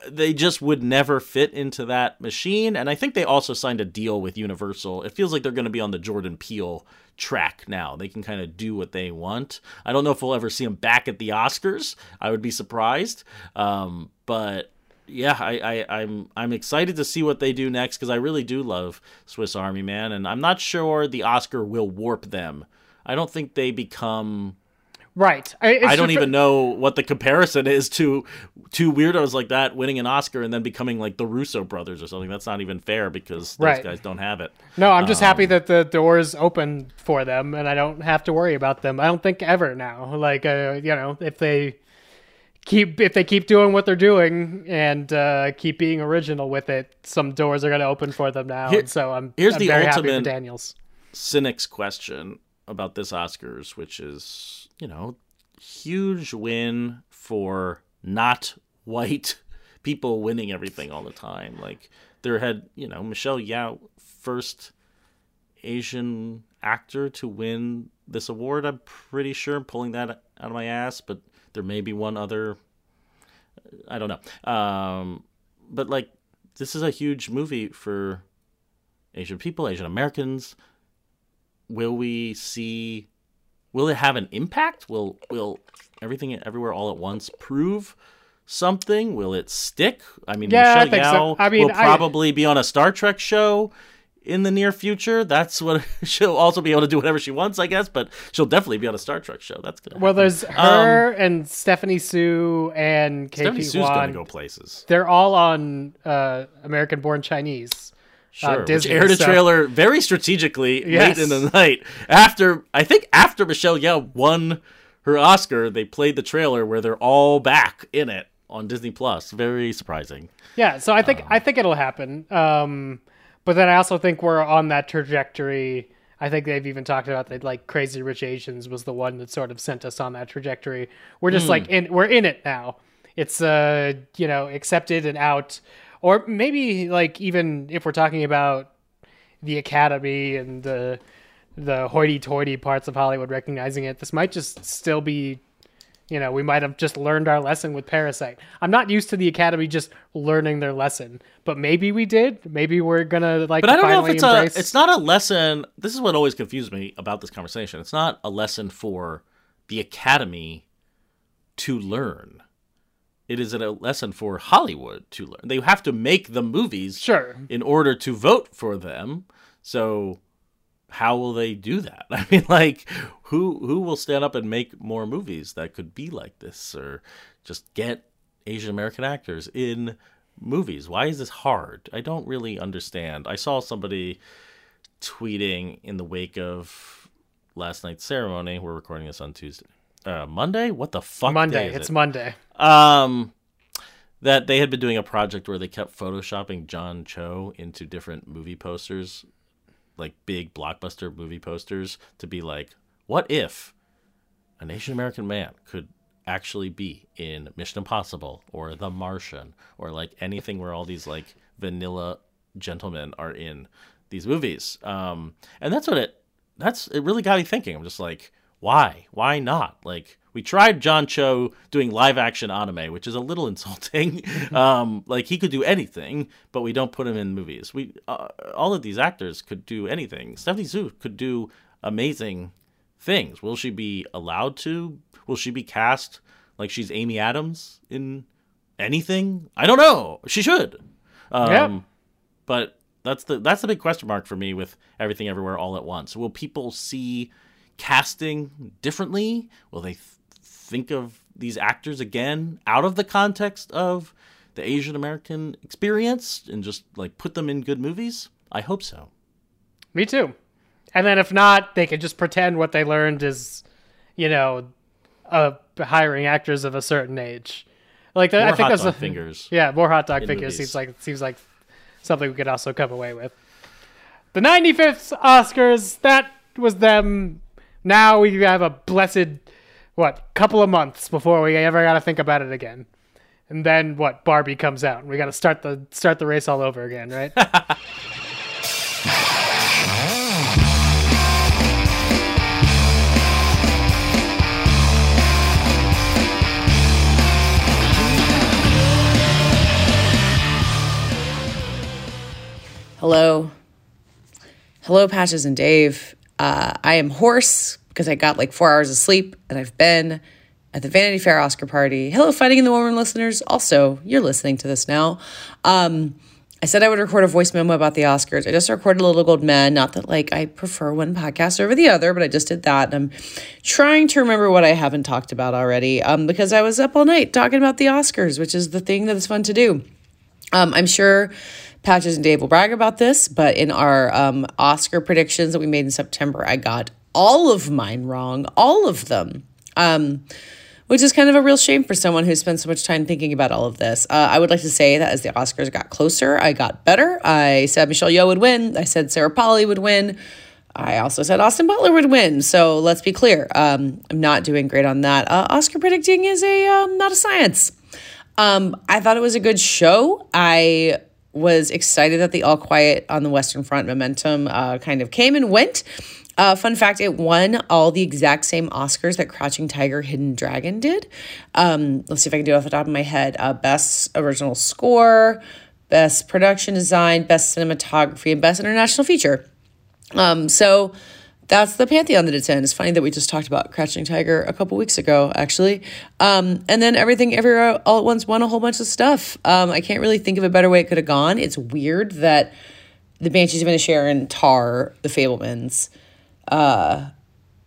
they just would never fit into that machine. And I think they also signed a deal with Universal. It feels like they're going to be on the Jordan Peele track now. They can kind of do what they want. I don't know if we'll ever see them back at the Oscars. I would be surprised. Um, but yeah, I, I, I'm I'm excited to see what they do next because I really do love Swiss Army Man, and I'm not sure the Oscar will warp them. I don't think they become. Right. I, I don't even know what the comparison is to two weirdos like that winning an Oscar and then becoming like the Russo brothers or something. That's not even fair because those Right. guys don't have it. No, I'm just Um, happy that the doors open for them, and I don't have to worry about them. I don't think ever now. Like, uh, you know, if they keep if they keep doing what they're doing and uh, keep being original with it, some doors are going to open for them now. Here- and so I'm here's I'm the very happy for ultimate- Daniels. cynic's question about this Oscars, which is, you know, huge win for not white (laughs) people winning everything all the time. Like there had, you know, Michelle Yeoh first Asian actor to win this award. I'm pretty sure I'm pulling that out of my ass, but there may be one other I don't know. Um but like this is a huge movie for Asian people, Asian Americans, will we see will it have an impact? Will will everything everywhere all at once prove something? Will it stick? I mean Yeah, I michelle so. Yeoh I mean, will I- probably be on a star trek show in the near future. That's what (laughs) she'll also be able to do whatever she wants i guess but she'll definitely be on a star trek show. That's gonna Well, there's her and Stephanie Hsu and Um, Stephanie KP Hsu's gonna go places. They're all on uh, American Born Chinese. Sure, which Disney, aired a so- trailer very strategically Yes. late in the night after I think after Michelle Yeoh won her Oscar, they played the trailer where they're all back in it on Disney Plus. Very surprising. Yeah, so I think I think it'll happen. Um, but then I also think we're on that trajectory. I think they've even talked about that like Crazy Rich Asians was the one that sort of sent us on that trajectory. We're just like in we're in it now. it's uh you know accepted and out, or maybe like even if we're talking about the Academy and the the hoity-toity parts of Hollywood recognizing it, this might just still be you know, we might have just learned our lesson with Parasite. I'm not used to the Academy just learning their lesson, but maybe we did. Maybe we're gonna like. But I don't know if it's embrace... a. It's not a lesson. This is what always confused me about this conversation. It's not a lesson for the Academy to learn. It is a lesson for Hollywood to learn. They have to make the movies sure in order to vote for them. So how will they do that? (laughs) I mean, like, who who will stand up and make more movies that could be like this, or just get Asian American actors in movies? Why is this hard? I don't really understand. I saw somebody tweeting in the wake of last night's ceremony. We're recording this on Tuesday, uh, Monday. What the fuck? Monday. it's it? Monday. Um, that they had been doing a project where they kept photoshopping John Cho into different movie posters like big blockbuster movie posters to be like, what if an Asian American man could actually be in Mission Impossible or The Martian or like anything where all these like vanilla gentlemen are in these movies. Um, and that's what it that's it really got me thinking. I'm just like, why? Why not? Like we tried John Cho doing live action anime, which is a little (laughs) insulting. um, like he could do anything, but we don't put him in movies. We uh, all of these actors could do anything. Stephanie Hsu could do amazing things. Will she be allowed to? Will she be cast like she's Amy Adams in anything? I don't know. She should. Um, yeah. But that's the that's the big question mark for me with everything everywhere all at once. Will people see casting differently? Will they th- think of these actors again out of the context of the Asian American experience and just like put them in good movies? I hope so. Me too. And then if not, they could just pretend what they learned is, you know, uh, hiring actors of a certain age. Like more I think hot that's dog a, fingers. Yeah, more hot dog fingers movies. seems like seems like something we could also come away with. The 95th Oscars, that was them. Now we have a blessed what couple of months before we ever got to think about it again. And then what? Barbie comes out. and We got to start the start the race all over again, right? (laughs) Hello. Hello, Patches and Dave. Uh, I am hoarse because I got like four hours of sleep and I've been at the Vanity Fair Oscar party. Hello, Fighting in the Room listeners. Also, you're listening to this now. Um, I said I would record a voice memo about the Oscars. I just recorded Little Gold Men. Not that like I prefer one podcast over the other, but I just did that. And I'm trying to remember what I haven't talked about already um, because I was up all night talking about the Oscars, which is the thing that is fun to do. Um, I'm sure Patches and Dave will brag about this, but in our um, Oscar predictions that we made in September, I got all of mine wrong, all of them. Um, which is kind of a real shame for someone who spent so much time thinking about all of this. Uh, I would like to say that as the Oscars got closer, I got better. I said Michelle Yeoh would win. I said Sarah Polley would win. I also said Austin Butler would win. So let's be clear. Um, I'm not doing great on that. Uh, Oscar predicting is a um, not a science. Um, I thought it was a good show. I was excited that the All Quiet on the Western Front momentum uh, kind of came and went. Uh, fun fact: it won all the exact same Oscars that Crouching Tiger, Hidden Dragon did. Um, let's see if I can do it off the top of my head. Uh, best original score, best production design, best cinematography, and best international feature. Um, so that's the pantheon that it's in. It's funny that we just talked about Crouching Tiger a couple weeks ago, actually. Um, and then everything everywhere all at once won a whole bunch of stuff. Um, I can't really think of a better way it could have gone. It's weird that the Banshees of Inisherin, Tar, The Fabelmans. Uh,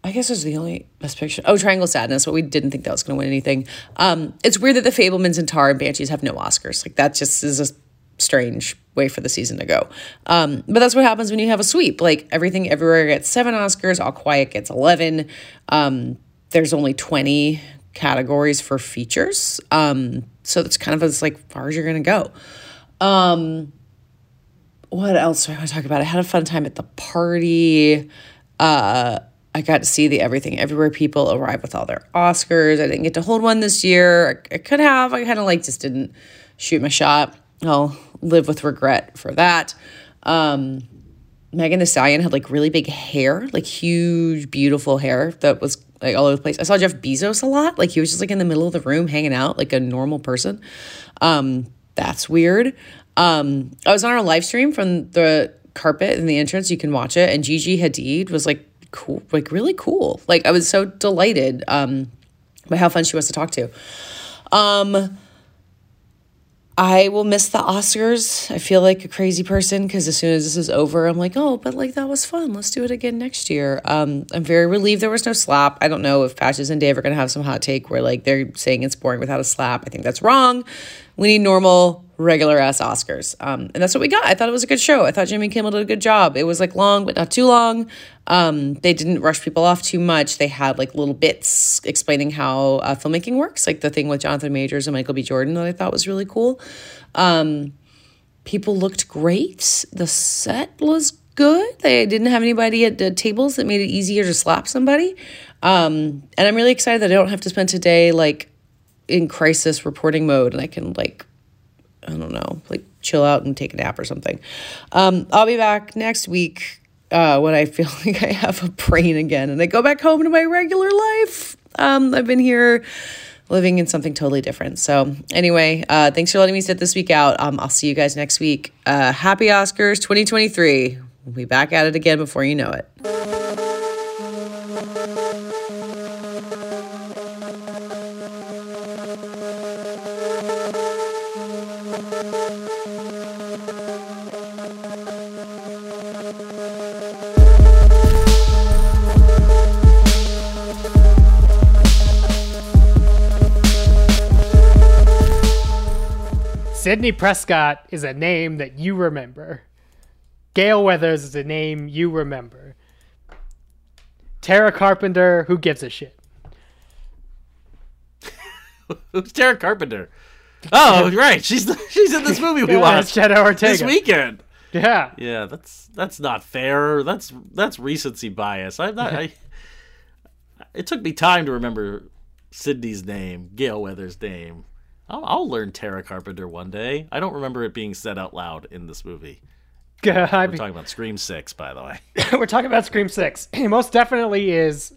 I guess are the only best picture. Oh, Triangle Sadness, but we didn't think that was going to win anything. Um, it's weird that The Fabelmans and Tar and Banshees have no Oscars. Like that just is a strange way for the season to go. Um, but that's what happens when you have a sweep. Like everything everywhere gets seven Oscars, All Quiet gets 11. Um, there's only 20 categories for features. Um, so that's kind of as like far as you're going to go. Um, what else do I want to talk about? I had a fun time at the party. Uh, I got to see the Everything Everywhere people arrive with all their Oscars. I didn't get to hold one this year. I, I could have. I kind of like just didn't shoot my shot. I'll live with regret for that. Um, Megan Thee Stallion had like really big hair, like huge, beautiful hair that was like all over the place. I saw Jeff Bezos a lot. Like he was just like in the middle of the room hanging out like a normal person. Um, that's weird. Um, I was on our live stream from the carpet in the entrance. You can watch it. And Gigi Hadid was like cool, like really cool. Like I was so delighted um, by how fun she was to talk to. Um, I will miss the Oscars. I feel like a crazy person because as soon as this is over, I'm like, oh, but like that was fun. Let's do it again next year. Um, I'm very relieved there was no slap. I don't know if Patches and Dave are gonna have some hot take where like they're saying it's boring without a slap. I think that's wrong. We need normal, regular ass Oscars. Um, and that's what we got. I thought it was a good show. I thought Jimmy Kimmel did a good job. It was like long, but not too long. Um, they didn't rush people off too much. They had like little bits explaining how uh, filmmaking works, like the thing with Jonathan Majors and Michael B. Jordan that I thought was really cool. Um, people looked great. The set was good. They didn't have anybody at the tables that made it easier to slap somebody. Um, and I'm really excited that I don't have to spend today like in crisis reporting mode and I can like I don't know, like chill out and take a nap or something. Um, I'll be back next week uh, when I feel (laughs) like I have a brain again and I go back home to my regular life. Um, I've been here living in something totally different. So, anyway, uh, thanks for letting me sit this week out. Um, I'll see you guys next week. Uh, happy Oscars 2023. We'll be back at it again before you know it. Sidney Prescott is a name that you remember. Gale Weathers is a name you remember. Tara Carpenter, who gives a shit? (laughs) Who's Tara Carpenter? Oh, (laughs) right. She's she's in this movie we Yeah, watched Jenna Ortega. this weekend. Yeah. Yeah, that's that's not fair. That's that's recency bias. I'm not. (laughs) I, it took me time to remember Sidney's name, Gale Weathers' name. I'll, I'll learn Tara Carpenter one day. I don't remember it being said out loud in this movie. (laughs) We're talking about Scream Six, by the way. (laughs) we're talking about Scream 6. (clears throat) It most definitely is.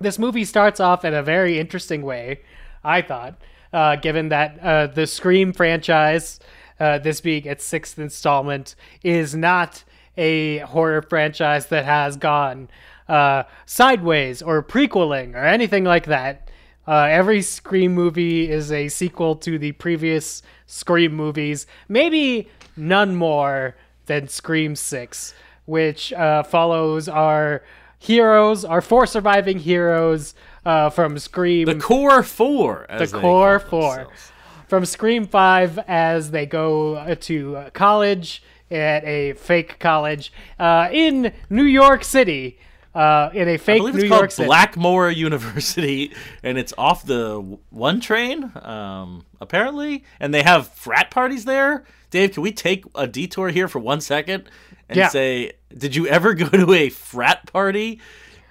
This movie starts off in a very interesting way, I thought, uh, given that uh, the Scream franchise, uh, this being its sixth installment, is not a horror franchise that has gone uh, sideways or prequeling or anything like that. Uh, every Scream movie is a sequel to the previous Scream movies, maybe none more than Scream 6, which uh, follows our heroes, our four surviving heroes uh, from Scream. The Core Four. As The Core Four. themselves. from Scream 5 as they go uh, to uh, college at a fake college uh, in New York City. Uh, in a fake I believe New it's York called City. Blackmore University, and it's off the one train, um, apparently. And they have frat parties there. Dave, can we take a detour here for one second and Yeah. say, did you ever go to a frat party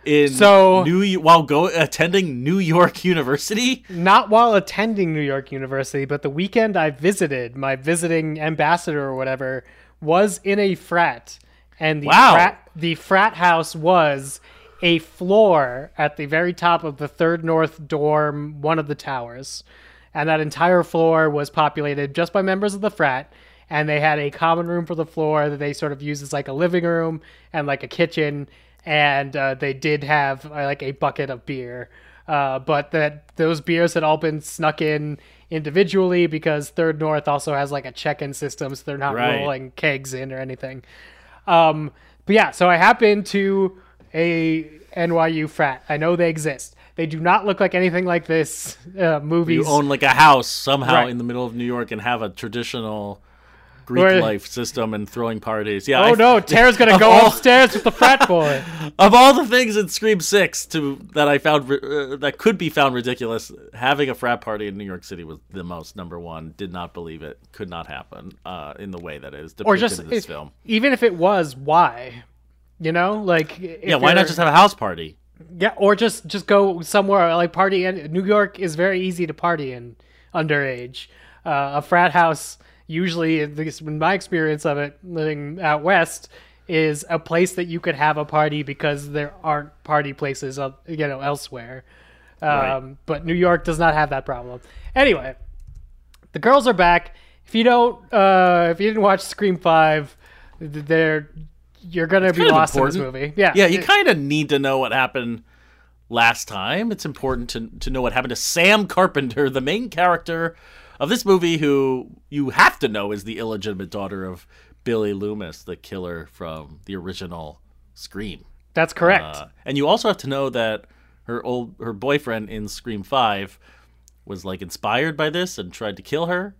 in So- New while go attending New York University? not while attending New York University, but the weekend I visited, my visiting ambassador or whatever was in a frat, and the Wow. frat the frat house was a floor at the very top of the third north dorm, one of the towers, and that entire floor was populated just by members of the frat. And they had a common room for the floor that they sort of used as like a living room and like a kitchen, and uh, they did have uh, like a bucket of beer uh, but that those beers had all been snuck in individually because Third North also has like a check-in system, so they're not Right. rolling kegs in or anything. Um, but yeah, so I happened to a NYU frat. I know they exist. They do not look like anything like this uh, movies. You own like a house somehow Right. in the middle of New York and have a traditional Greek Where- life system and throwing parties. Yeah. oh I- no, (laughs) Tara's gonna go all- upstairs with the frat boy. (laughs) of all the things in Scream Six to that I found uh, that could be found ridiculous, having a frat party in New York City was the most number one. Did not believe it. Could not happen uh, in the way that it is depicted or just in this if- film. even if it was, why? You know, like Yeah, why not just have a house party? Yeah, or just just go somewhere like party. In New York is very easy to party in underage. Uh, a frat house, usually, at least in my experience of it, living out west, is a place that you could have a party because there aren't party places, you know, elsewhere. Um, Right. But New York does not have that problem. Anyway, the girls are back. If you don't, uh, if you didn't watch Scream Five, th- they're you're gonna be kind of lost in this movie. Yeah, Yeah, you kind of need to know what happened last time. It's important to to know what happened to Sam Carpenter, the main character of this movie, who you have to know is the illegitimate daughter of Billy Loomis, the killer from the original Scream. that's correct. Uh, and you also have to know that her old her boyfriend in Scream Five was like inspired by this and tried to kill her.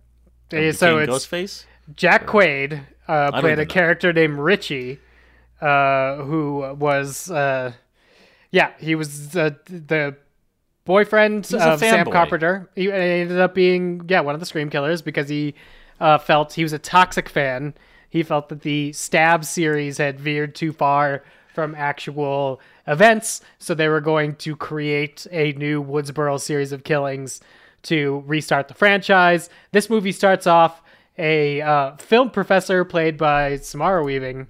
and Yeah, so it's Ghostface. Jack Quaid uh, played a know. character named Richie, uh, who was, uh, yeah, he was the the boyfriend of Sam fanboy. Carpenter. He ended up being, yeah, one of the Scream killers because he uh, felt he was a toxic fan. He felt that the Stab series had veered too far from actual events, so they were going to create a new Woodsboro series of killings to restart the franchise. This movie starts off a uh, film professor played by Samara Weaving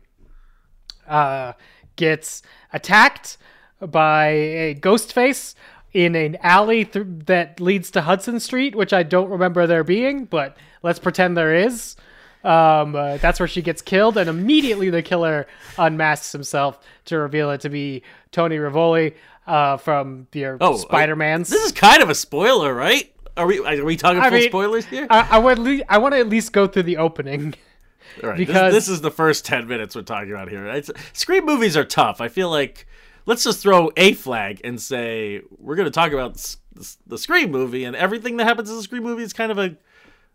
uh, gets attacked by a ghost face in an alley th- that leads to Hudson Street, which I don't remember there being, but let's pretend there is. Um, uh, that's where she gets killed, and immediately the killer unmasks himself to reveal it to be Tony Revolori uh, from your Oh, Spider-Man's. This is kind of a spoiler, right? Are we are we talking I full mean, spoilers here? I, I would. Le- I want to at least go through the opening. (laughs) All right, this- because- this, is the first 10 minutes we're talking about here. It's, Scream movies are tough. I feel like let's just throw a flag and say we're going to talk about the Scream movie, and everything that happens in the Scream movie is kind of a,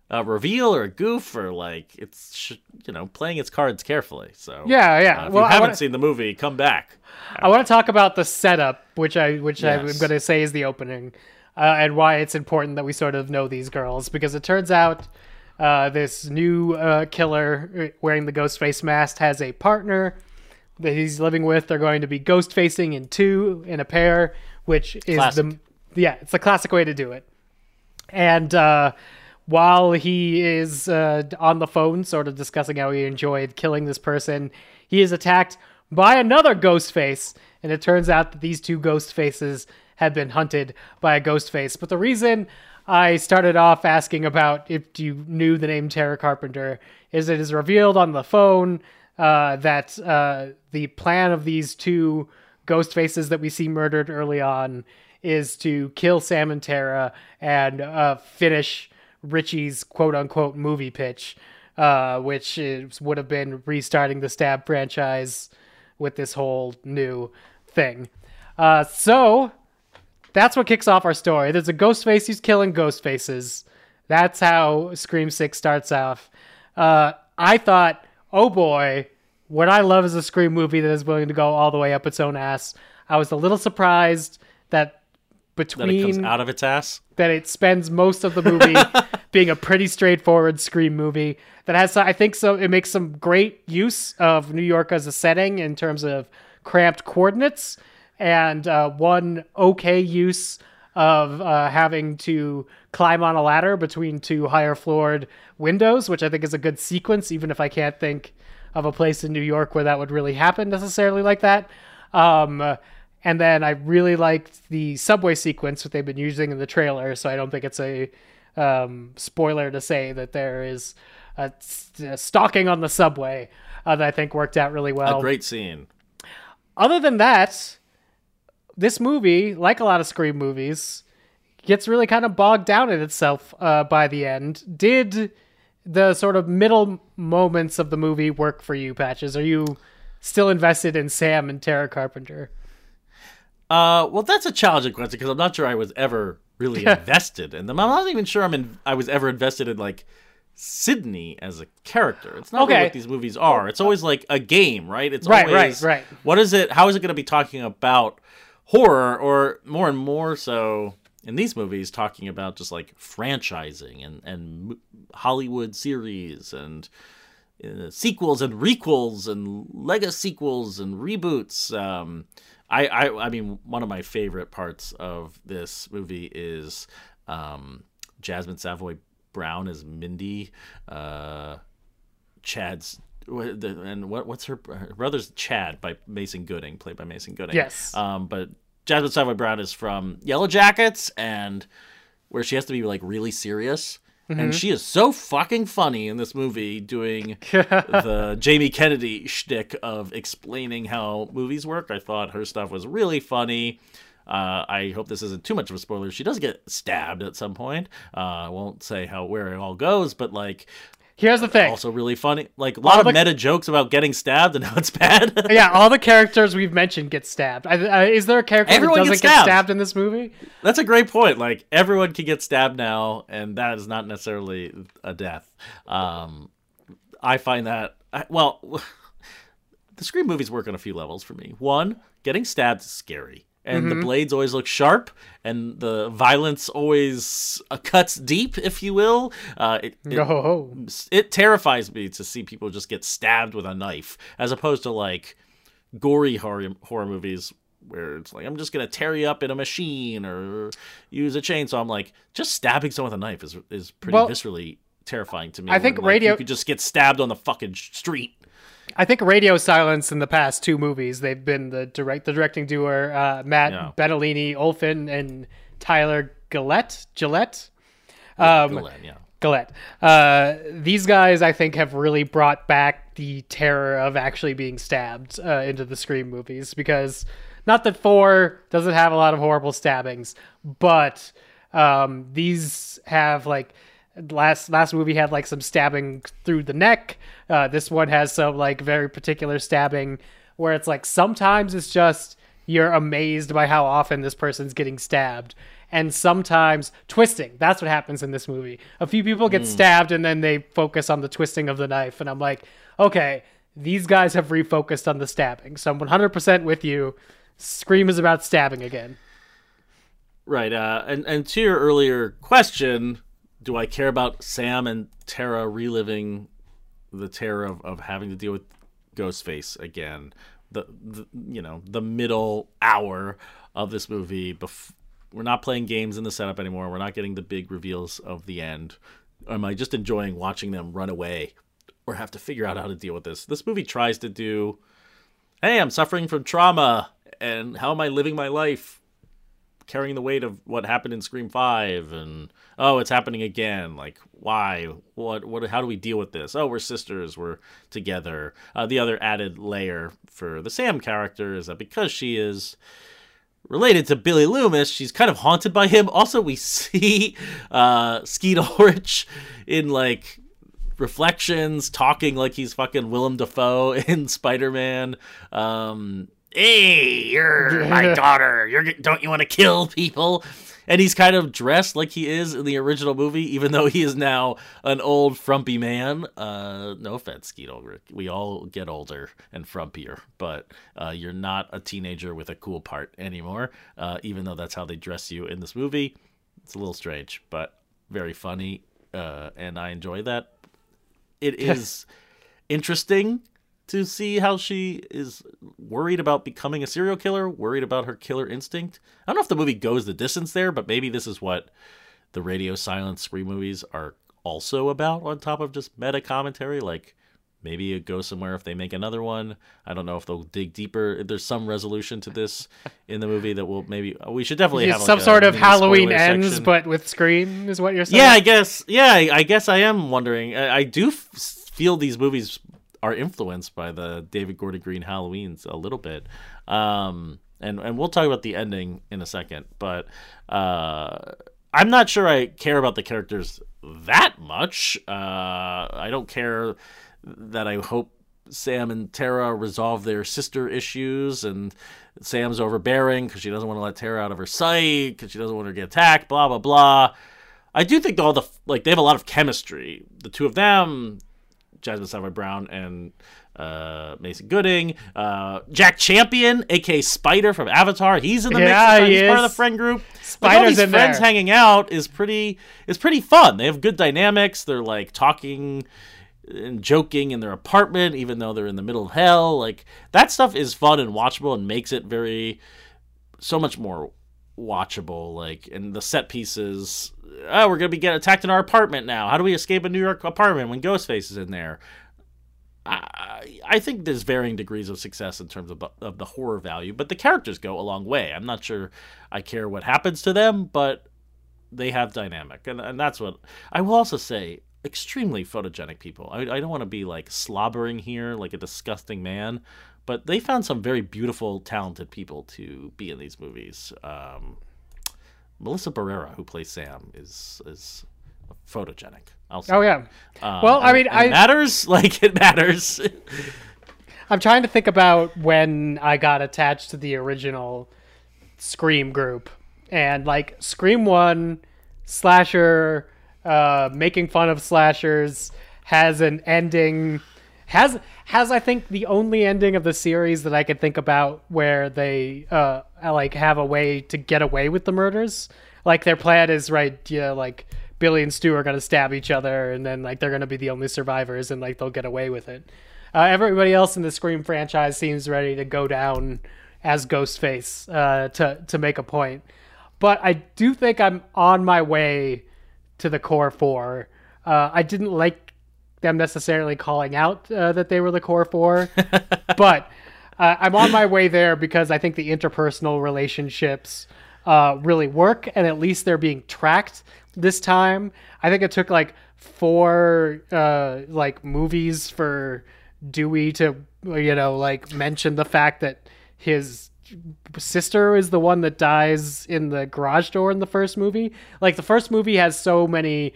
a reveal or a goof or like it's sh- you know playing its cards carefully. So Yeah, yeah. uh, if Well, you haven't wanna- seen the movie, come back. I want to talk about the setup, which I which I'm going to say is the opening, uh, and why it's important that we sort of know these girls because it turns out uh, this new uh, killer uh, wearing the ghost face mask has a partner that he's living with. They're going to be ghost facing in two in a pair, which is Classic. the yeah, it's the classic way to do it. And uh, while he is uh, on the phone, sort of discussing how he enjoyed killing this person, he is attacked by another ghost face. And it turns out that these two ghost faces had been hunted by a ghost face. But the reason I started off asking about if you knew the name Tara Carpenter is it is revealed on the phone uh, that uh, the plan of these two ghost faces that we see murdered early on is to kill Sam and Tara and uh, finish Richie's quote unquote movie pitch, uh, which is, would have been restarting the Stab franchise with this whole new thing. Uh, so that's what kicks off our story. There's a ghost face who's killing ghost faces. That's how Scream 6 starts off. Uh, I thought, oh boy, what I love is a Scream movie that is willing to go all the way up its own ass. I was a little surprised that That it comes between out of its ass. that it spends most of the movie (laughs) being a pretty straightforward scream movie that has I think so it makes some great use of New York as a setting in terms of cramped coordinates and uh, one okay use of uh, having to climb on a ladder between two higher floored windows which I think is a good sequence even if I can't think of a place in New York where that would really happen necessarily like that um, and then I really liked the subway sequence that they've been using in the trailer, so I don't think it's a um, spoiler to say that there is a, a stalking on the subway uh, that I think worked out really well. A great scene. Other than that, this movie, like a lot of Scream movies, gets really kind of bogged down in itself uh, by the end. Did the sort of middle moments of the movie work for you, Patches? Are you still invested in Sam and Tara Carpenter? Uh, well, that's a challenging question because I'm not sure I was ever really (laughs) invested in them. I'm not even sure I'm in. I was ever invested in like Sidney as a character. It's not really what these movies are. It's always like a game, right? It's Right, right, always right. What is it? How is it going to be talking about horror, or more and more so in these movies, talking about just like franchising and and Hollywood series and uh, sequels and requels and Lego sequels and reboots. Um, I, I I mean one of my favorite parts of this movie is um, Jasmine Savoy Brown as Mindy, uh, Chad's and what what's her, her brother's Chad by Mason Gooding, played by Mason Gooding. Yes. Um, but Jasmine Savoy Brown is from Yellow Jackets, and where she has to be like really serious. And she is so fucking funny in this movie doing (laughs) the Jamie Kennedy shtick of explaining how movies work. I thought her stuff was really funny. Uh, I hope this isn't too much of a spoiler. She does get stabbed at some point. Uh, I won't say how where it all goes, but like Here's the thing. also really funny. Like a lot of the- meta jokes about getting stabbed and how it's bad. (laughs) yeah, all the characters we've mentioned get stabbed. I, I, is there a character Everyone that doesn't gets get stabbed. stabbed in this movie? That's a great point. Like everyone can get stabbed now, and that is not necessarily a death. Um, I find that I, well, (laughs) the Scream movies work on a few levels for me. One, getting stabbed is scary, and the blades always look sharp, and the violence always uh, cuts deep, if you will. Uh, it, it, Oh, it terrifies me to see people just get stabbed with a knife, as opposed to like gory horror horror movies where it's like I'm just gonna tear you up in a machine or use a chainsaw. I'm like, just stabbing someone with a knife is is pretty Well, viscerally terrifying to me. I think when, like, radio- you could just get stabbed on the fucking street. I think Radio Silence in the past two movies, they've been the direct the directing duo uh, Matt Yeah. Bettinelli-Olpin and Tyler Gillett Gillett. Um, Glenn, yeah. Gillett. Uh, these guys, I think, have really brought back the terror of actually being stabbed uh, into the Scream movies because not that four doesn't have a lot of horrible stabbings, but um, these have like last last movie had like some stabbing through the neck. Uh, this one has some like very particular stabbing where it's like sometimes it's just you're amazed by how often this person's getting stabbed and sometimes twisting. That's what happens in this movie. A few people get stabbed and then they focus on the twisting of the knife. And I'm like, okay, these guys have refocused on the stabbing. So I'm 100% with you. Scream is about stabbing again. Right. Uh, and and to your earlier question, do I care about Sam and Tara reliving the terror of, of having to deal with Ghostface again? The, the you know the middle hour of this movie. Bef- we're not playing games in the setup anymore. We're not getting the big reveals of the end. Am I just enjoying watching them run away or have to figure out how to deal with this? This movie tries to do. Hey, I'm suffering from trauma, and how am I living my life? Carrying the weight of what happened in Scream Five, and oh, it's happening again. Like, why? What? What? How do we deal with this? Oh, we're sisters. We're together. Uh, the other added layer for the Sam character is that because she is related to Billy Loomis, she's kind of haunted by him. Also, we (laughs) see uh, Skeet Ulrich in like reflections talking like he's fucking Willem Dafoe (laughs) in Spider-Man. Um, hey, you're my (laughs) daughter. You're don't you want to kill people? And he's kind of dressed like he is in the original movie, even though he is now an old frumpy man. Uh, no offense, Skeet Ulrich. We all get older and frumpier, but uh, you're not a teenager with a cool part anymore. Uh, even though that's how they dress you in this movie, it's a little strange, but very funny, uh, and I enjoy that. It (laughs) is interesting to see how she is worried about becoming a serial killer, worried about her killer instinct. I don't know if the movie goes the distance there, but maybe this is what the radio silence scream movies are also about on top of just meta commentary like maybe it goes somewhere if they make another one i don't know if they'll dig deeper if there's some resolution to this in the movie that will maybe uh, we should definitely have like, Some a sort of Halloween ends, section. but with Scream, is what you're saying? Yeah, I guess. Yeah, I, I guess I am wondering. I, I do f- feel these movies are influenced by the David Gordon Green Halloweens a little bit. Um, and and we'll talk about the ending in a second, but uh, I'm not sure I care about the characters that much. Uh, I don't care that I hope Sam and Tara resolve their sister issues, and Sam's overbearing because she doesn't want to let Tara out of her sight because she doesn't want her to get attacked. Blah blah blah. I do think all the like they have a lot of chemistry. The two of them, Jasmine Savoy Brown and uh, Mason Gooding, uh, Jack Champion, aka Spider from Avatar. He's in the Yeah, mix. he He's part of the friend group. Like, all Spider's these in friends there. hanging out is pretty is pretty fun. They have good dynamics. They're like talking and joking in their apartment, even though they're in the middle of hell. Like that stuff is fun and watchable and makes it very so much more watchable. Like and the set pieces. Oh, we're gonna be getting attacked in our apartment now. How do we escape a New York apartment when Ghostface is in there? I, I think there's varying degrees of success in terms of, of the horror value, but the characters go a long way. I'm not sure I care what happens to them, but they have dynamic, and and that's what I will also say. Extremely photogenic people. I, I don't want to be like slobbering here, like a disgusting man, but they found some very beautiful, talented people to be in these movies. Um, Melissa Barrera, who plays Sam, is is photogenic. I'll say. Oh yeah. Um, well, I mean, and I it matters. (laughs) Like it matters. I'm trying to think about when I got attached to the original Scream group, and like Scream One, slasher, uh, making fun of slashers has an ending. Has has I think the only ending of the series that I could think about where they uh like have a way to get away with the murders. Like their plan is right, yeah, like Billy and Stu are gonna stab each other, and then like they're gonna be the only survivors, and like they'll get away with it. Uh, everybody else in the Scream franchise seems ready to go down as Ghostface uh, to to make a point. But I do think I'm on my way to the core four. Uh, I didn't like them necessarily calling out uh, that they were the core four, (laughs) but uh, I'm on my way there because I think the interpersonal relationships uh, really work, and at least they're being tracked this time. I think it took like four uh, like movies for Dewey to you know like mention the fact that his sister is the one that dies in the garage door in the first movie. Like the first movie has so many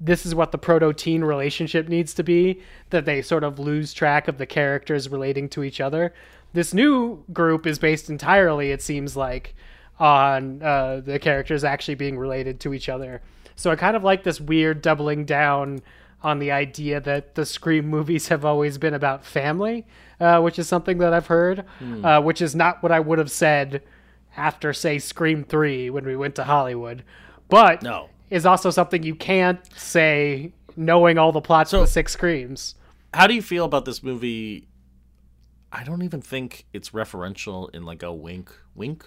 this is what the proto teen relationship needs to be that they sort of lose track of the characters relating to each other. This new group is based entirely, it seems like, on uh, the characters actually being related to each other. So I kind of like this weird doubling down on the idea that the Scream movies have always been about family, uh, which is something that I've heard, uh, which is not what I would have said after, say, Scream 3 when we went to Hollywood. But No. Is also something you can't say knowing all the plots So- of the six Screams. How do you feel about this movie? I don't even think it's referential in like a wink, wink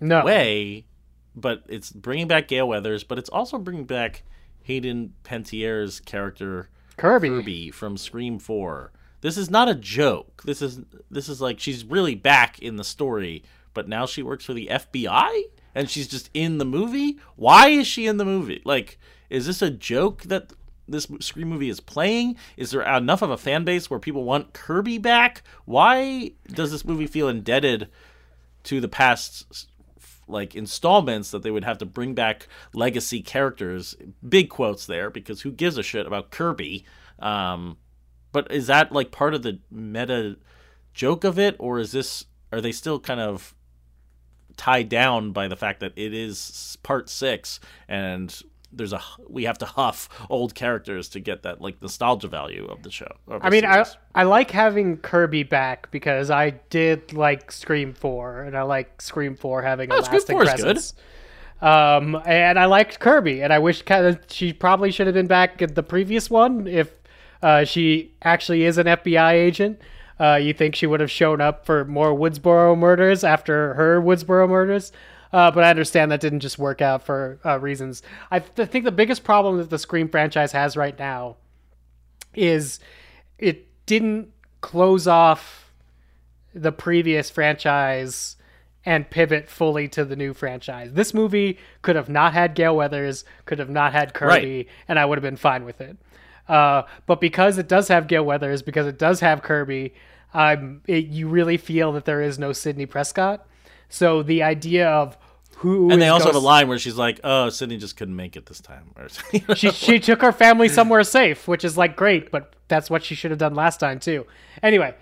No. way, but it's bringing back Gale Weathers, but it's also bringing back Hayden Panettiere's character Kirby. Kirby from Scream 4. This is not a joke. This is this is like she's really back in the story, but now she works for the FBI and she's just in the movie. Why is she in the movie? Like is this a joke that this Scream movie is playing? Is there enough of a fan base where people want Kirby back? Why does this movie feel indebted to the past like installments that they would have to bring back legacy characters big quotes there because who gives a shit about kirby um but is that like part of the meta joke of it or is this are they still kind of tied down by the fact that it is part six and there's a we have to huff old characters to get that like nostalgia value of the show of the I mean, I, series? I like having Kirby back because I did like Scream 4, and I like Scream 4 having a Oh, Scream lasting 4 is good. presence. Um, and I liked Kirby, and I wish kind of she probably should have been back in the previous one if uh, she actually is an FBI agent. Uh, you think she would have shown up for more Woodsboro murders after her Woodsboro murders? Uh, but I understand that didn't just work out for uh, reasons. I th- think the biggest problem that the Scream franchise has right now is it didn't close off the previous franchise and pivot fully to the new franchise. This movie could have not had Gale Weathers, could have not had Kirby, Right. and I would have been fine with it. Uh, but because it does have Gale Weathers, because it does have Kirby, um, it, you really feel that there is no Sidney Prescott. So the idea of who and they also have a line where she's like oh sidney just couldn't make it this time or (laughs) she she took her family somewhere safe, which is like great, but that's what she should have done last time too. Anyway,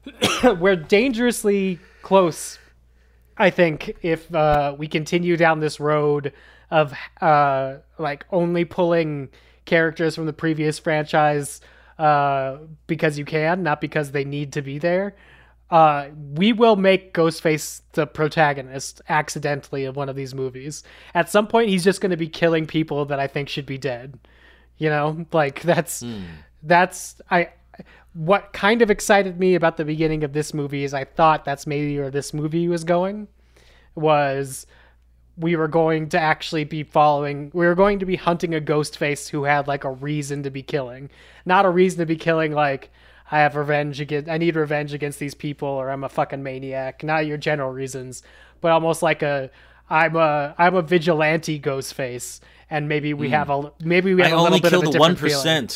(coughs) we're dangerously close. I think if uh, we continue down this road of uh, like only pulling characters from the previous franchise uh, because you can, not because they need to be there. Uh, we will make Ghostface the protagonist accidentally of one of these movies. At some point, he's just going to be killing people that I think should be dead. You know, like that's that's I what kind of excited me about the beginning of this movie is I thought that's maybe where this movie was going was we were going to actually be following we were going to be hunting a ghost face who had like a reason to be killing not a reason to be killing like i have revenge against i need revenge against these people or i'm a fucking maniac not your general reasons but almost like a i'm a i'm a vigilante ghost face and maybe we have a maybe we. Have a little bit of a different one feeling.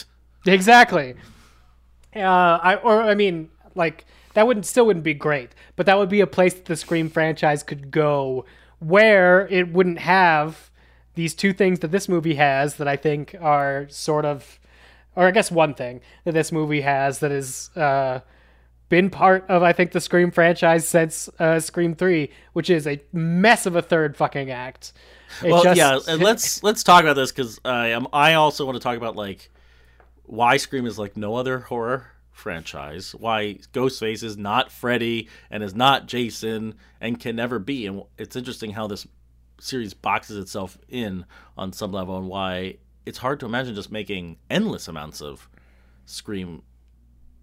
Exactly. Uh, I or I mean, like that wouldn't still wouldn't be great, but that would be a place that the Scream franchise could go where it wouldn't have these two things that this movie has that I think are sort of, or I guess one thing that this movie has that has uh, been part of I think the Scream franchise since uh, Scream Three, which is a mess of a third fucking act. It Well, just- yeah, and let's (laughs) let's talk about this because I am. I also want to talk about like why Scream is like no other horror franchise. Why Ghostface is not Freddy and is not Jason and can never be. And it's interesting how this series boxes itself in on some level, and why it's hard to imagine just making endless amounts of Scream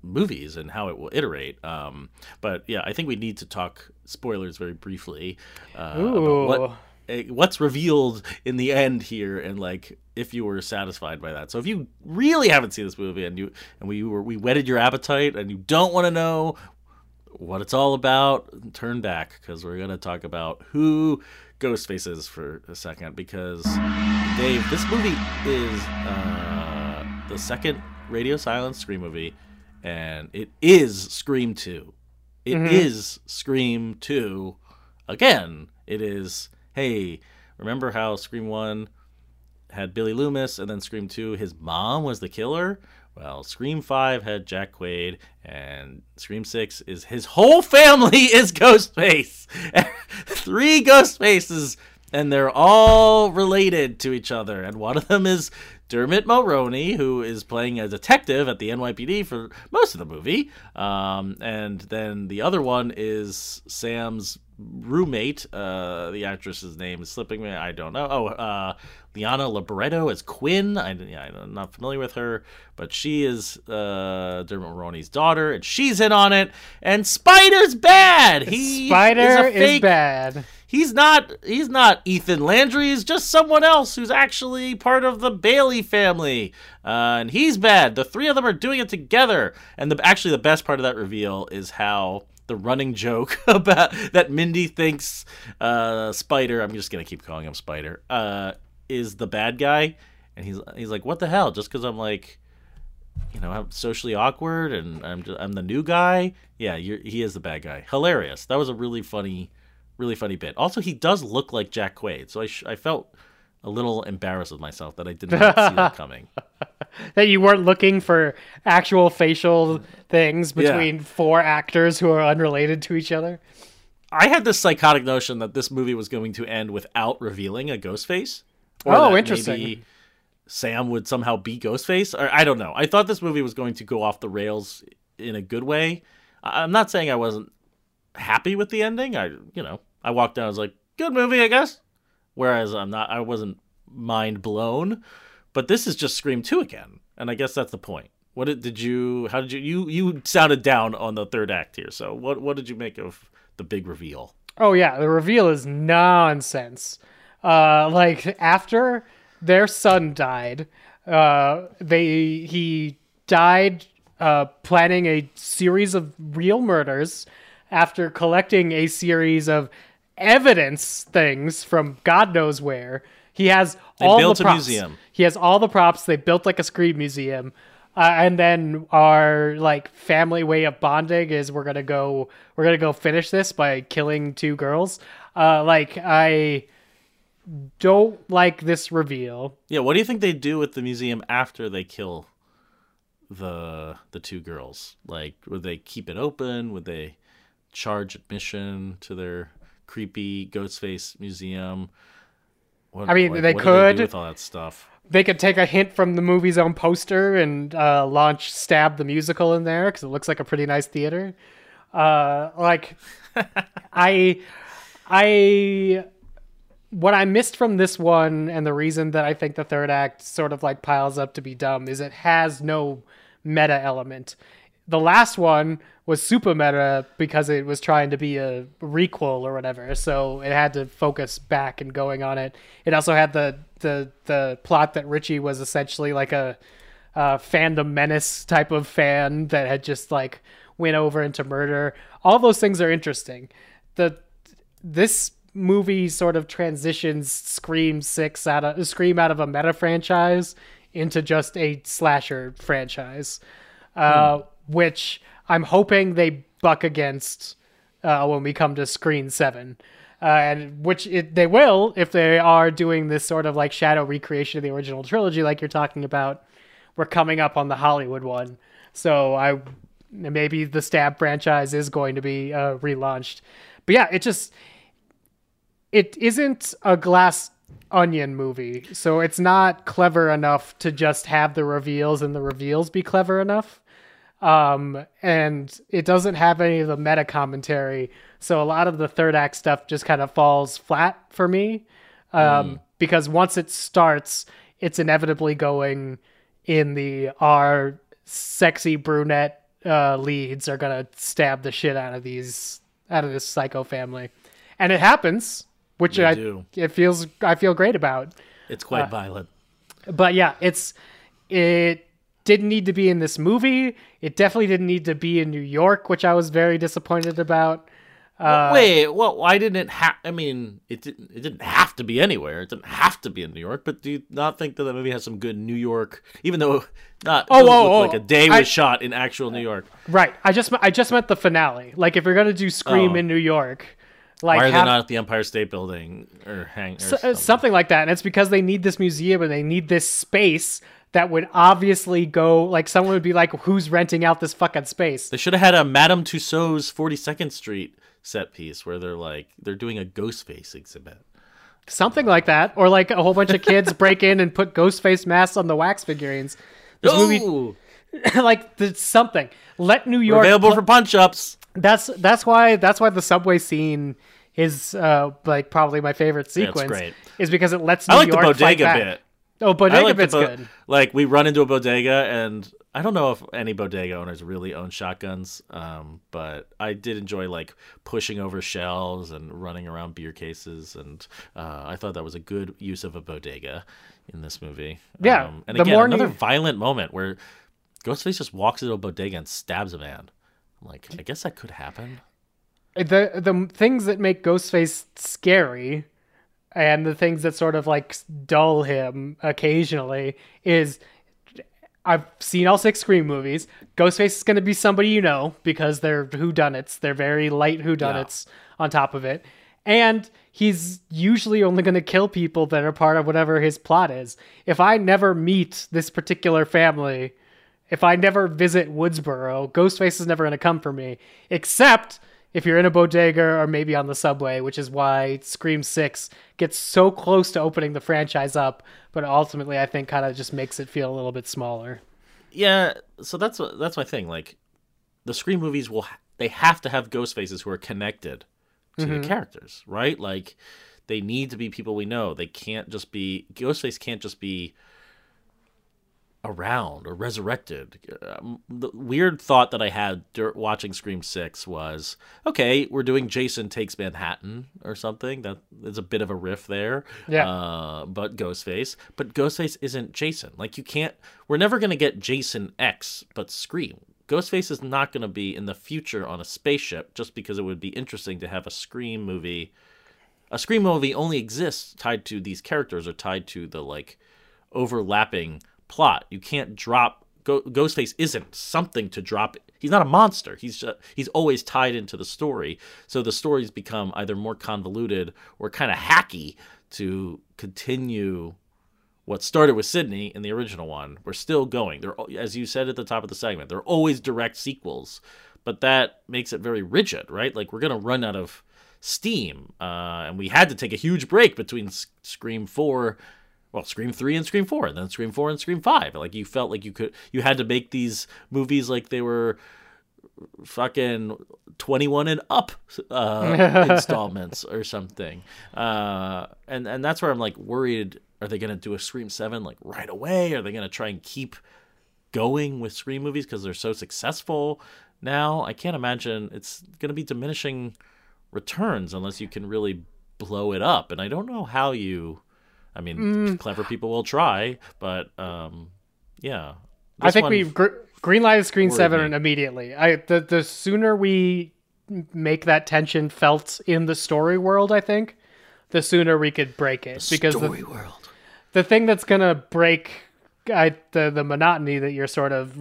movies and how it will iterate. Um, but yeah, I think we need to talk spoilers very briefly. Uh, about what what's revealed in the end here, and like if you were satisfied by that. So if you really haven't seen this movie and you and we were we whetted your appetite and you don't want to know what it's all about, turn back because we're gonna talk about who Ghostface is for a second. Because Dave, this movie is uh, the second Radio Silence Scream movie, and it is Scream Two. It is Scream Two. Again, it is. Hey, remember how Scream One had Billy Loomis, and then Scream 2, his mom was the killer. Well, Scream 5 had Jack Quaid, and Scream 6 is his whole family (laughs) is Ghostface. (laughs) Three Ghost Faces, and they're all related to each other. And one of them is Dermot Mulroney, who is playing a detective at the NYPD for most of the movie. Um, and then the other one is Sam's roommate. Uh, the actress's name is slipping me. I don't know. Oh, uh, Liana Liberato as Quinn. I, yeah, I'm not familiar with her, but she is uh, Dermot Mulroney's daughter, and she's in on it. And Spider's bad. He Spider is, is bad. he's not he's not Ethan Landry. He's just someone else who's actually part of the Bailey family, uh, and he's bad. The three of them are doing it together. And the actually the best part of that reveal is how the running joke (laughs) about that Mindy thinks uh, Spider. I'm just gonna keep calling him Spider. Uh, is the bad guy, and he's he's like, what the hell? Just because I'm like you know, I'm socially awkward and I'm just, I'm the new guy. Yeah, you're, he is the bad guy. Hilarious. That was a really funny, really funny bit. Also, he does look like Jack Quaid, so I sh- I felt a little embarrassed with myself that I did not see that (laughs) coming. (laughs) that you weren't looking for actual facial things between four actors who are unrelated to each other. I had this psychotic notion that this movie was going to end without revealing a ghost face. Oh, interesting. maybe Sam would somehow be Ghostface, or I don't know. I thought this movie was going to go off the rails in a good way. I'm not saying I wasn't happy with the ending. I, you know, I walked out. I was like, good movie, I guess. Whereas I'm not. I wasn't mind blown. But this is just Scream Two again, and I guess that's the point. What did, did you? How did you? You you sounded down on the third act here. So what what did you make of the big reveal? Oh yeah, the reveal is nonsense. Uh, like after their son died, uh, they he died uh, planning a series of real murders after collecting a series of evidence things from God knows where. He has all built the a props. museum. He has all the props. They built like a scream museum. Uh, and then our like family way of bonding is we're gonna go we're gonna go finish this by killing two girls. Uh, like I don't like this reveal. Yeah, what do you think they do with the museum after they kill the the two girls? Like, would they keep it open? Would they charge admission to their creepy ghost face museum? What, I mean, like, they could. do with all that stuff. They could take a hint from the movie's own poster and uh, launch Stab the musical in there because it looks like a pretty nice theater. Uh, like, (laughs) I, I, what I missed from this one, and the reason that I think the third act sort of like piles up to be dumb is it has no meta element. The last one was super meta because it was trying to be a requel or whatever, so it had to focus back and going on it. It also had the the the plot that Richie was essentially like a, a fandom menace type of fan that had just like went over into murder. All those things are interesting. The this movie sort of transitions Scream Six out of Scream out of a meta franchise into just a slasher franchise, uh, which I'm hoping they buck against uh, when we come to Scream Seven. Uh, and which it, they will if they are doing this sort of like shadow recreation of the original trilogy, like you're talking about. We're coming up on the Hollywood one, so I maybe the Stab franchise is going to be uh, relaunched. But yeah, it just it isn't a glass onion movie, so it's not clever enough to just have the reveals and the reveals be clever enough. Um, and it doesn't have any of the meta commentary, so a lot of the third act stuff just kind of falls flat for me. Um, because once it starts, it's inevitably going in the our sexy brunette uh, leads are gonna stab the shit out of these out of this psycho family, and it happens, which They I do. it feels I feel great about. It's quite violent. But yeah, it's it didn't need to be in this movie. It definitely didn't need to be in New York, which I was very disappointed about. Uh, Wait, well, why didn't it have? I mean, it didn't. It didn't have to be anywhere. It didn't have to be in New York. But do you not think that the movie has some good New York? Even though not Oh, oh, oh, like a day was I- shot in actual New York. Right. I just I just meant the finale. Like if you're gonna do Scream Oh. in New York, like Why are have- they not at the Empire State Building or hang? Or So- uh, something? something like that. And it's because they need this museum and they need this space that would obviously go like someone would be like, "Who's renting out this fucking space?" They should have had a Madame Tussauds 42nd Street set piece where they're like they're doing a Ghostface exhibit. Something like that, or like a whole bunch of kids (laughs) break in and put ghost face masks on the wax figurines. This movie, (laughs) like the, something. Let New York. available pl- for punch ups. that's that's why that's why the subway scene is uh like probably my favorite sequence. great. Is because it lets New I like the York fight bodega bit. Oh, bodega I like bit's bo- good. Like we run into a bodega, and I don't know if any bodega owners really own shotguns, um, but I did enjoy like pushing over shelves and running around beer cases, and uh, I thought that was a good use of a bodega in this movie. Yeah, um, and again, another New- violent moment where Ghostface just walks into a bodega and stabs a man. I'm like, I guess that could happen. the the things that make Ghostface scary and the things that sort of like dull him occasionally is I've seen all six Scream movies. Ghostface is going to be somebody you know because they're whodunits. They're very light whodunits on top of it. And he's usually only going to kill people that are part of whatever his plot is. If I never meet this particular family, if I never visit Woodsboro, Ghostface is never going to come for me, except if you're in a bodega or maybe on the subway, which is why Scream 6 gets so close to opening the franchise up, but ultimately I think kind of just makes it feel a little bit smaller. Yeah, so that's what that's my thing. Like, the Scream movies will they have to have ghost faces who are connected to Mm-hmm. the characters, right? Like, they need to be people we know. They can't just be Ghostface. Can't just be around or resurrected. Um, the weird thought that I had watching Scream Six was, okay, we're doing Jason takes Manhattan or something. That is a bit of a riff there. Yeah. Uh, but Ghostface, but Ghostface isn't Jason. Like you can't. We're never gonna get Jason X, but Scream. Ghostface is not going to be in the future on a spaceship just because it would be interesting to have a Scream movie. A Scream movie only exists tied to these characters or tied to the like overlapping plot. You can't drop Go- Ghostface isn't something to drop. He's not a monster. He's just, he's always tied into the story. So the stories become either more convoluted or kind of hacky to continue what started with Sidney in the original one. We're still going. They're as you said at the top of the segment. They're always direct sequels, but that makes it very rigid, right? Like we're gonna run out of steam, uh, and we had to take a huge break between S- Scream Four well, Scream three and Scream four, and then Scream four and Scream five. Like you felt like you could, you had to make these movies like they were fucking twenty one and up uh, (laughs) installments or something. Uh, and and that's where I'm like worried. Are they gonna do a Scream seven like right away? Are they gonna try and keep going with Scream movies because they're so successful now. I can't imagine it's going to be diminishing returns unless you can really blow it up. And I don't know how you. I mean, Mm. clever people will try, but um, yeah. I think one- we gr- greenlighted Scream Seven me. immediately. I the the sooner we make that tension felt in the story world, I think, the sooner we could break it. because the, story world. the thing that's gonna break I, the the monotony that you're sort of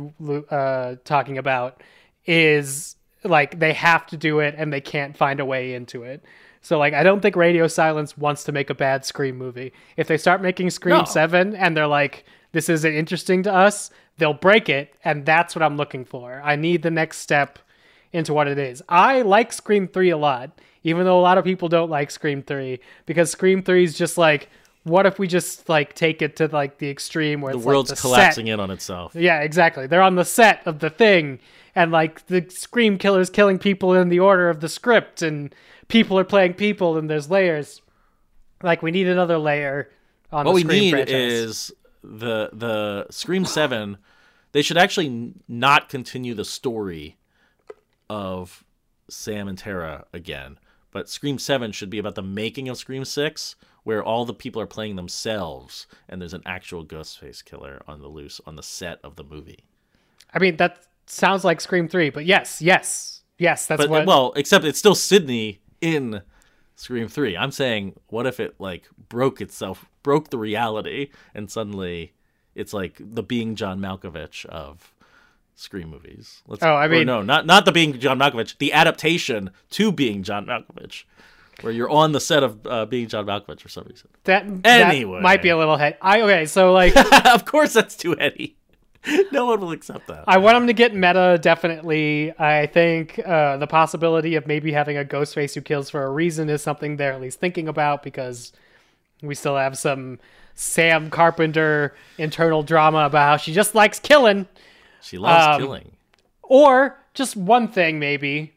uh, talking about is like they have to do it and they can't find a way into it. So like I don't think Radio Silence wants to make a bad Scream movie. If they start making Scream No. 7 and they're like this isn't interesting to us, they'll break it and that's what I'm looking for. I need the next step into what it is. I like Scream 3 a lot, even though a lot of people don't like Scream 3 because Scream 3 is just like what if we just like take it to like the extreme where The it's world's like the collapsing set. in on itself. Yeah, exactly. They're on the set of the thing, and like the scream killer's killing people in the order of the script, and people are playing people, and there's layers. Like we need another layer on what the we need franchise. is the the Scream Seven. They should actually not continue the story of Sam and Tara again, but Scream Seven should be about the making of Scream Six, where all the people are playing themselves, and there's an actual Ghostface killer on the loose on the set of the movie. I mean, that sounds like Scream Three, but yes, yes, yes. That's But what. well, except it's still Sidney in Scream Three. I'm saying, what if it like broke itself, broke the reality, and suddenly it's like the being John Malkovich of Scream movies. Let's, Oh, I mean- no, not not the being John Malkovich, the adaptation to being John Malkovich, where you're on the set of uh, being John Malkovich for some reason. that, Anyway. that might be a little head. I okay, so like (laughs) of course, that's too heady. (laughs) no one will accept that. I want him to get meta, definitely. I think uh, the possibility of maybe having a Ghostface who kills for a reason is something they're at least thinking about because we still have some Sam Carpenter internal drama about how she just likes killing. she loves um, killing. Or just one thing, maybe,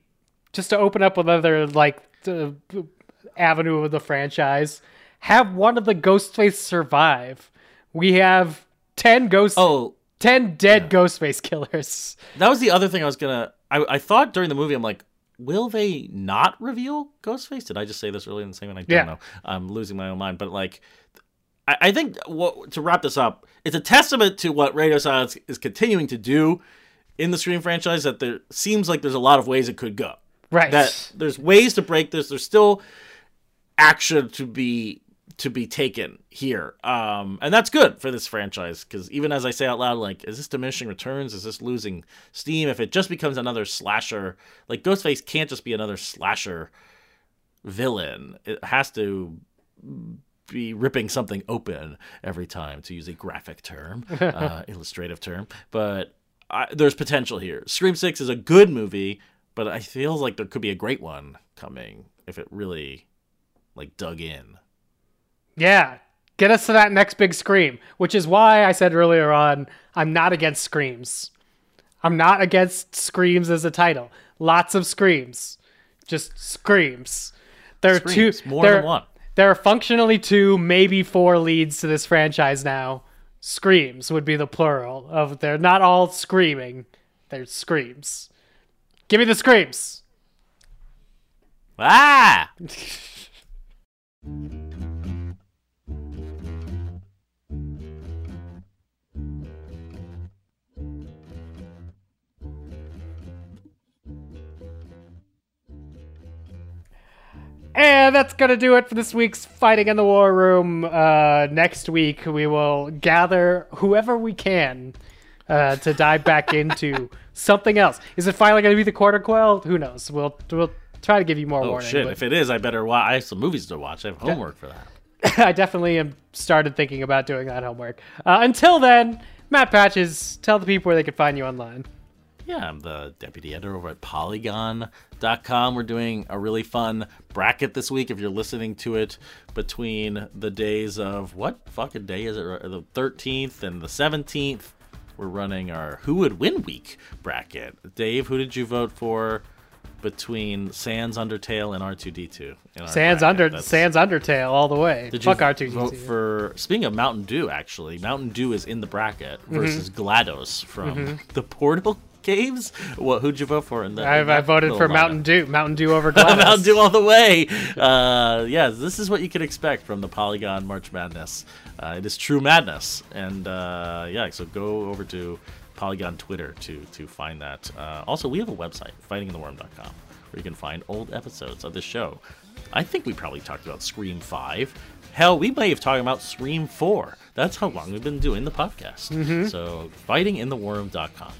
just to open up another like the avenue of the franchise. Have one of the Ghostface survive. We have ten ghost, Oh, ten dead Ghostface killers. That was the other thing I was gonna. I, I thought during the movie, I'm like, will they not reveal Ghostface? Did I just say this earlier in the same? segment? I don't Yeah. know. I'm losing my own mind. But like, I, I think what to wrap this up, it's a testament to what Radio Silence is continuing to do in the Scream franchise. That there seems like there's a lot of ways it could go. Right. That there's ways to break this. There's still action to be to be taken here. Um and that's good for this franchise because even as i say out loud like is this diminishing returns? Is this losing steam? If it just becomes another slasher like ghostface can't just be another slasher villain. It has to be ripping something open every time to use a graphic term (laughs) uh, illustrative term. But I, there's potential here. Scream 6 is a good movie but i feel like there could be a great one coming if it really like dug in Yeah. Get us to that next big scream, which is why I said earlier on I'm not against screams. I'm not against screams as a title. Lots of screams. Just screams. There are two more there, than one. There are functionally two, maybe four leads to this franchise now. Screams would be the plural of they're not all screaming. They're screams. Give me the screams. ah (laughs) And that's going to do it for this week's Fighting in the War Room. Uh, next week, we will gather whoever we can uh, to dive back (laughs) into something else. Is it finally going to be the Quarter Quell? Who knows? We'll, we'll try to give you more oh warning. shit but if it is i better watch i have some movies to watch i have homework for that (laughs) I definitely am started thinking about doing that homework. Uh, until then, Matt Patches, tell the people where they can find you online. Yeah, I'm the deputy editor over at Polygon.com. We're doing a really fun bracket this week. If you're listening to it between the days of what fucking day is it? The 13th and the 17th, we're running our Who Would Win Week bracket. Dave, who did you vote for between Sans Undertale and R2D2. in Sans bracket. under That's- Sans Undertale all the way. Did Fuck R two D two. for? Speaking of Mountain Dew, actually, Mountain Dew is in the bracket Mm-hmm. versus GLaDOS from (laughs) the Portal Caves. What? Who'd you vote for? In in I, I voted for Mountain? Dew. Mountain Dew over (laughs) Gladys. Mountain Dew all the way. Uh, yeah, this is what you can expect from the Polygon March Madness. Uh, it is true madness, and uh, yeah, so go over to Polygon Twitter to to find that. Uh, also, we have a website, fightinginthewarroom.com, where you can find old episodes of this show. I think we probably talked about Scream Five. Hell, we may have talked about Scream Four. That's how long we've been doing the podcast. Mm-hmm. So, fightinginthewarroom.com.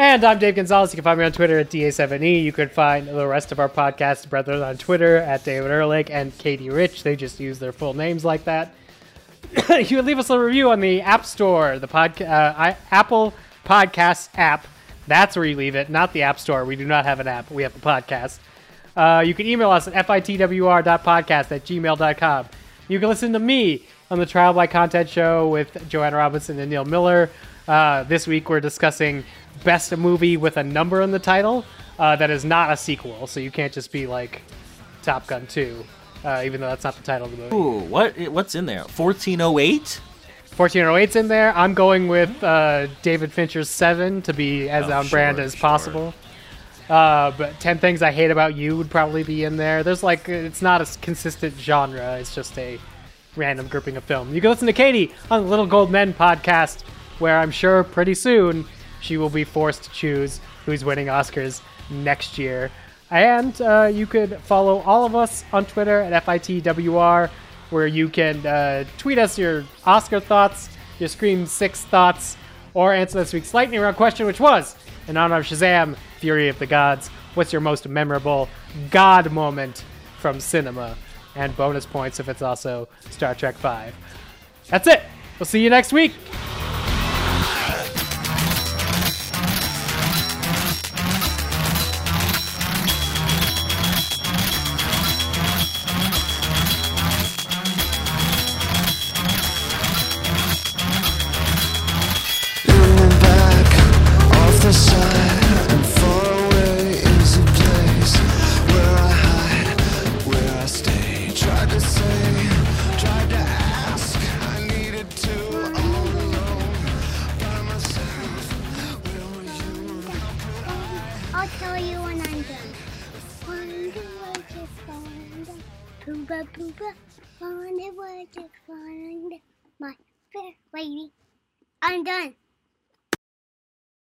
And I'm Dave Gonzalez. You can find me on Twitter at DA7E. You can find the rest of our podcast brethren on Twitter at David Ehrlich and Katey Rich. They just use their full names like that. (coughs) you can leave us a review on the App Store, the podca- uh, I- Apple Podcast app. That's where you leave it, not the App Store. We do not have an app. We have a podcast. Uh, you can email us at fitwr.podcast at gmail.com. You can listen to me on the Trial by Content show with Joanna Robinson and Neil Miller. Uh, this week we're discussing best movie with a number in the title uh, that is not a sequel. So you can't just be like Top Gun 2, uh, even though that's not the title of the movie. Ooh, what? What's in there? 1408? 1408's in there. I'm going with uh, David Fincher's Seven to be as Oh, on brand sure, as sure. possible. Uh, but Ten Things I Hate About You would probably be in there. There's like it's not a consistent genre. It's just a random grouping of film. You can listen to Katey on the Little Gold Men podcast, where I'm sure pretty soon she will be forced to choose who's winning Oscars next year. And uh, you could follow all of us on Twitter at FITWR, where you can uh, tweet us your Oscar thoughts, your Scream 6 thoughts, or answer this week's lightning round question, which was in honor of Shazam, Fury of the Gods. What's your most memorable God moment from cinema? And bonus points if it's also Star Trek 5. That's it. We'll see you next week.